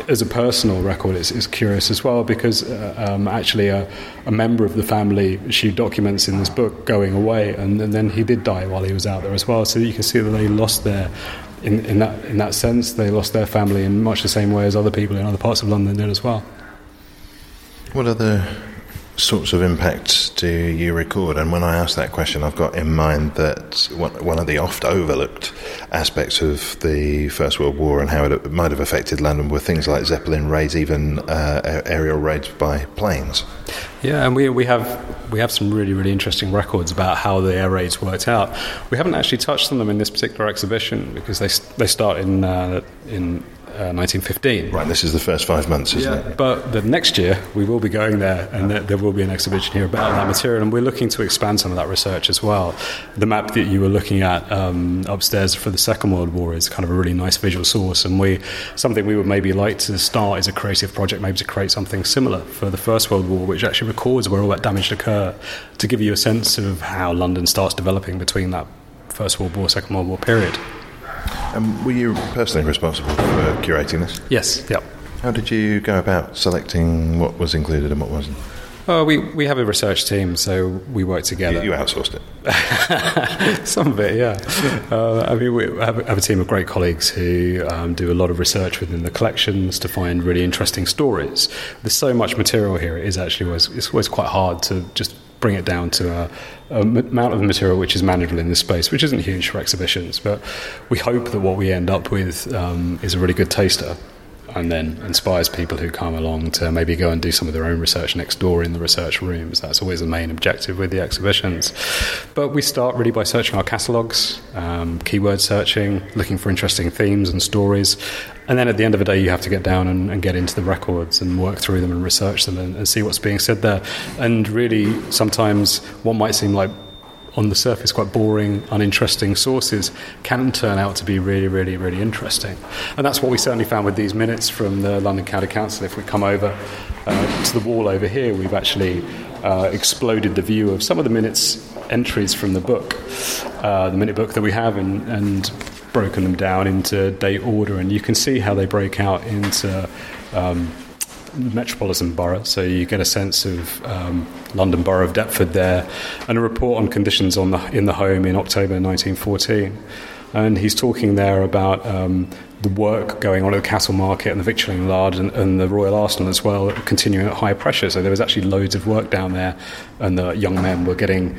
Speaker 4: as a personal record, it's, it's curious as well because uh, um, actually a, a member of the family she documents in this book going away, and, and then he did die while he was out there as well. So you can see that they lost their. In, in that in that sense, they lost their family in much the same way as other people in other parts of London did as well.
Speaker 2: What other sorts of impacts do you record? And when I ask that question, I've got in mind that one, of the oft overlooked aspects of the First World War and how it might have affected London were things like Zeppelin raids, even uh, aerial raids by planes.
Speaker 4: Yeah, and we, we have we have some really really interesting records about how the air raids worked out. We haven't actually touched on them in this particular exhibition because they they start in uh, in uh, 1915.
Speaker 2: Right, this is the first five months, isn't
Speaker 4: Yeah,
Speaker 2: it?
Speaker 4: but the next year we will be going there, and there, there will be an exhibition here about that material, and we're looking to expand some of that research as well. The map that you were looking at um, upstairs for the Second World War is kind of a really nice visual source, and we something we would maybe like to start as a creative project, maybe to create something similar for the First World War, which actually records where all that damage occurred, to give you a sense of how London starts developing between that First World War, Second World War period.
Speaker 2: Um, were you personally responsible for curating this?
Speaker 4: Yes, yeah.
Speaker 2: How did you go about selecting what was included and what wasn't?
Speaker 4: Uh, we, we have a research team, so we work together.
Speaker 2: You, you outsourced it.
Speaker 4: Some of it, yeah. Uh, I mean, we have, a- have a team of great colleagues who um, do a lot of research within the collections to find really interesting stories. There's so much material here; it is actually always, it's always quite hard to just bring it down to a, amount of material which is manageable in this space, which isn't huge for exhibitions. But we hope that what we end up with um, is a really good taster. And then inspires people who come along to maybe go and do some of their own research next door in the research rooms. That's always the main objective with the exhibitions. But we start really by searching our catalogues, um, keyword searching, looking for interesting themes and stories. And then at the end of the day, you have to get down and, and get into the records and work through them and research them and, and see what's being said there. And really, sometimes what might seem like on the surface quite boring, uninteresting sources can turn out to be really, really, really interesting. And that's what we certainly found with these minutes from the London County Council. If we come over uh, to the wall over here, we've actually uh, exploded the view of some of the minutes entries from the book, uh, the minute book that we have, and, and broken them down into date order. And you can see how they break out into. Um, metropolitan borough, so you get a sense of um, London Borough of Deptford there, and a report on conditions on the, in the home in October 1914. And he's talking there about um, the work going on at the Cattle Market and the Victualling Yard and, and, the Royal Arsenal as well, continuing at high pressure. So there was actually loads of work down there, and the young men were getting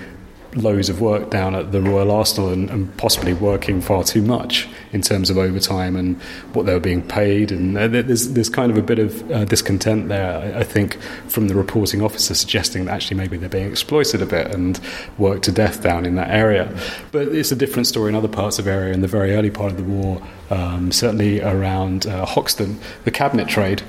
Speaker 4: loads of work down at the Royal Arsenal and, and, possibly working far too much in terms of overtime and what they were being paid. And there's, there's kind of a bit of uh, discontent there, I, think, from the reporting officer suggesting that actually maybe they're being exploited a bit and worked to death down in that area. But it's a different story in other parts of area in the very early part of the war, um, certainly around uh, Hoxton, the cabinet trade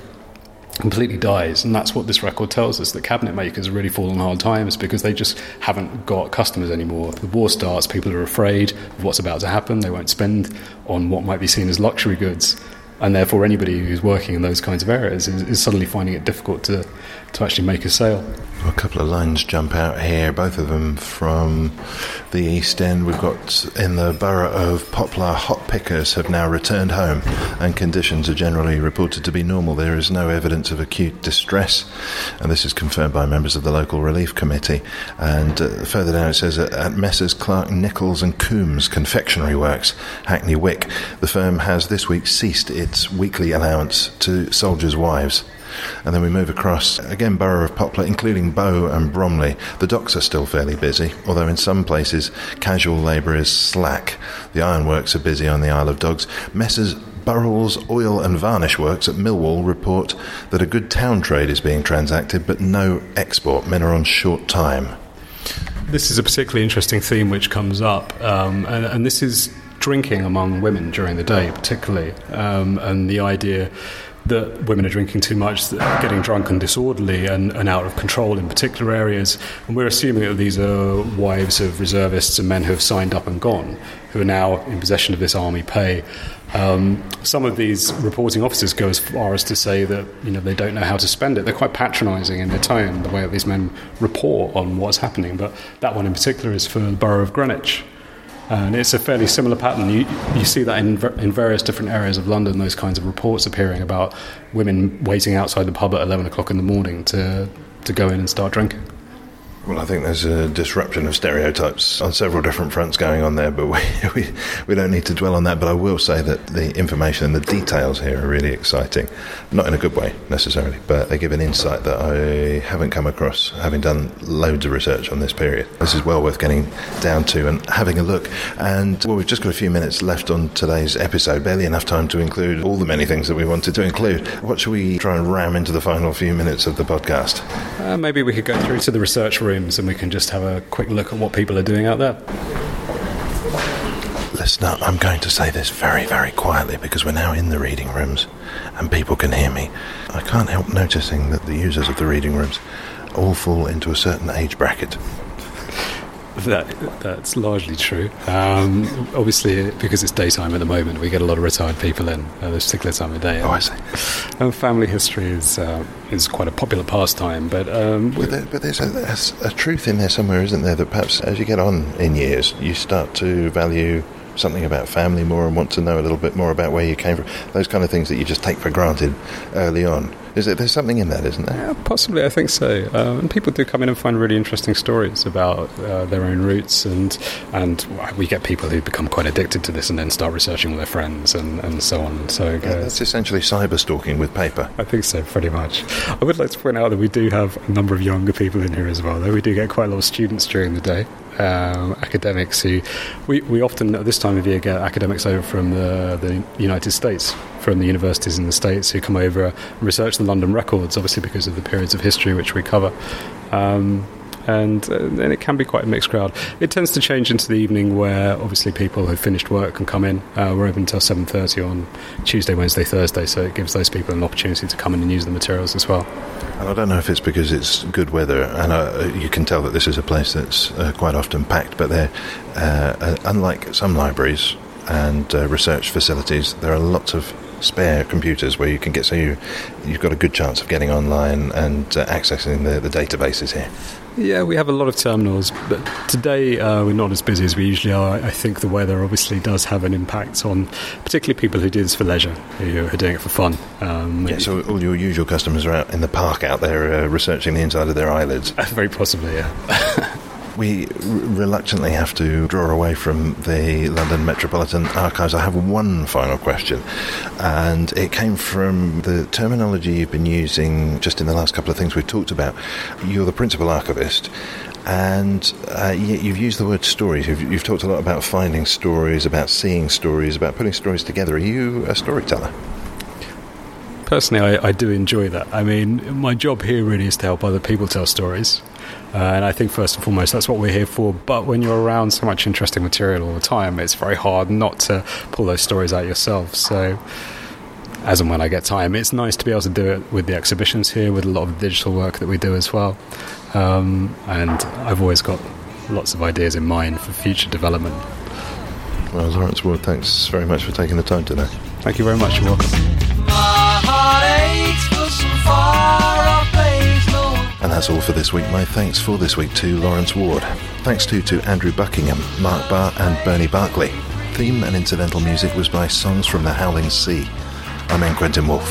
Speaker 4: completely dies. And that's what this record tells us that cabinet makers are really fall on hard times because they just haven't got customers anymore. The war starts, people are afraid of what's about to happen, they won't spend on what might be seen as luxury goods. And therefore, anybody who's working in those kinds of areas is, is suddenly finding it difficult to, to actually make a sale.
Speaker 2: A couple of lines jump out here, both of them from the East End. We've got in the borough of Poplar, hop pickers have now returned home, and conditions are generally reported to be normal. There is no evidence of acute distress, and this is confirmed by members of the local relief committee. And uh, further down it says at Messrs. Clarke, Nickolls, and Coombs Confectionery Works, Hackney Wick, the firm has this week ceased its weekly allowance to soldiers' wives. And then we move across, again, Borough of Poplar, including Bow and Bromley. The docks are still fairly busy, although in some places casual labour is slack. The ironworks are busy on the Isle of Dogs. Messrs. Burrell's Oil and Varnish Works at Millwall report that a good town trade is being transacted, but no export. Men are on short time.
Speaker 4: This is a particularly interesting theme which comes up, um, and, and, this is drinking among women during the day, particularly, um, and the idea that women are drinking too much, getting drunk and disorderly and, and out of control in particular areas. And we're assuming that these are wives of reservists and men who have signed up and gone, who are now in possession of this army pay. Um, some of these reporting officers go as far as to say that you know they don't know how to spend it. They're quite patronising in their tone, the way that these men report on what's happening. But that one in particular is for the borough of Greenwich. And it's a fairly similar pattern. You, you see that in, in various different areas of London, those kinds of reports appearing about women waiting outside the pub at 11 o'clock in the morning to, to go in and start drinking.
Speaker 2: Well, I think there's a disruption of stereotypes on several different fronts going on there, but we, we, we don't need to dwell on that. But I will say that the information and the details here are really exciting. Not in a good way, necessarily, but they give an insight that I haven't come across having done loads of research on this period. This is well worth getting down to and having a look. And, well, we've just got a few minutes left on today's episode, barely enough time to include all the many things that we wanted to include. What should we try and ram into the final few minutes of the podcast?
Speaker 4: Uh, maybe we could go through to the research room rooms and we can just have a quick look at what people are doing out there.
Speaker 2: Listener, I'm going to say this very, very quietly because we're now in the reading rooms and people can hear me. I can't help noticing that the users of the reading rooms all fall into a certain age bracket.
Speaker 4: That, that's largely true. Um, obviously, because it's daytime at the moment, we get a lot of retired people in at this particular time of day.
Speaker 2: Oh, I see.
Speaker 4: And family history is uh, is quite a popular pastime, but um,
Speaker 2: but, there, but, there's a, a, a truth in there somewhere, isn't there? That perhaps as you get on in years, you start to value something about family more and want to know a little bit more about where you came from. Those kind of things that you just take for granted early on. Is it, there's something in that, isn't there?
Speaker 4: Yeah, possibly, I think so. Uh, and people do come in and find really interesting stories about uh, their own roots, and and we get people who become quite addicted to this and then start researching with their friends and, and so on. So
Speaker 2: yeah, that's essentially cyber stalking with paper.
Speaker 4: I think so, pretty much. I would like to point out that we do have a number of younger people in here as well. Though we do get quite a lot of students during the day, um, academics who we, we often at this time of year get academics over from the, the United States, from the universities in the States who come over and research the London records, obviously because of the periods of history which we cover. Um, and, uh, and it can be quite a mixed crowd. It tends to change into the evening where obviously people who've finished work can come in. Uh, we're open until 7.30 on Tuesday, Wednesday, Thursday, so it gives those people an opportunity to come in and use the materials as well.
Speaker 2: And I don't know if it's because it's good weather, and uh, you can tell that this is a place that's uh, quite often packed, but they're, uh, uh, unlike some libraries and research facilities, there are lots of spare computers where you can get so you you've got a good chance of getting online and uh, accessing the, the databases here.
Speaker 4: Yeah, we have a lot of terminals, but today uh, we're not as busy as we usually are. I think the weather obviously does have an impact on particularly people who do this for leisure, who are doing it for fun. Um,
Speaker 2: Yeah, so all your usual customers are out in the park out there uh, researching the inside of their eyelids.
Speaker 4: very possibly, yeah.
Speaker 2: We reluctantly have to draw away from the London Metropolitan Archives. I have one final question, and it came from the terminology you've been using just in the last couple of things we've talked about. You're the principal archivist. And uh, you've used the word stories. You've, you've talked a lot about finding stories, about seeing stories, about putting stories together. Are you a storyteller?
Speaker 4: Personally, I, I do enjoy that. I mean, my job here really is to help other people tell stories. Uh, and I think first and foremost, that's what we're here for. But when you're around so much interesting material all the time, it's very hard not to pull those stories out yourself. So, as and when I get time, it's nice to be able to do it with the exhibitions here, with a lot of digital work that we do as well. Um, and I've always got lots of ideas in mind for future development.
Speaker 2: Well, Lawrence Ward, thanks very much for taking the time today.
Speaker 4: Thank you very much. You're welcome.
Speaker 2: And that's all for this week. My thanks for this week to Lawrence Ward. Thanks too to Andrew Buckingham, Mark Barr, and Bernie Barkley. Theme and incidental music was by Songs from the Howling Sea. I'm N. Quentin
Speaker 3: Woolf.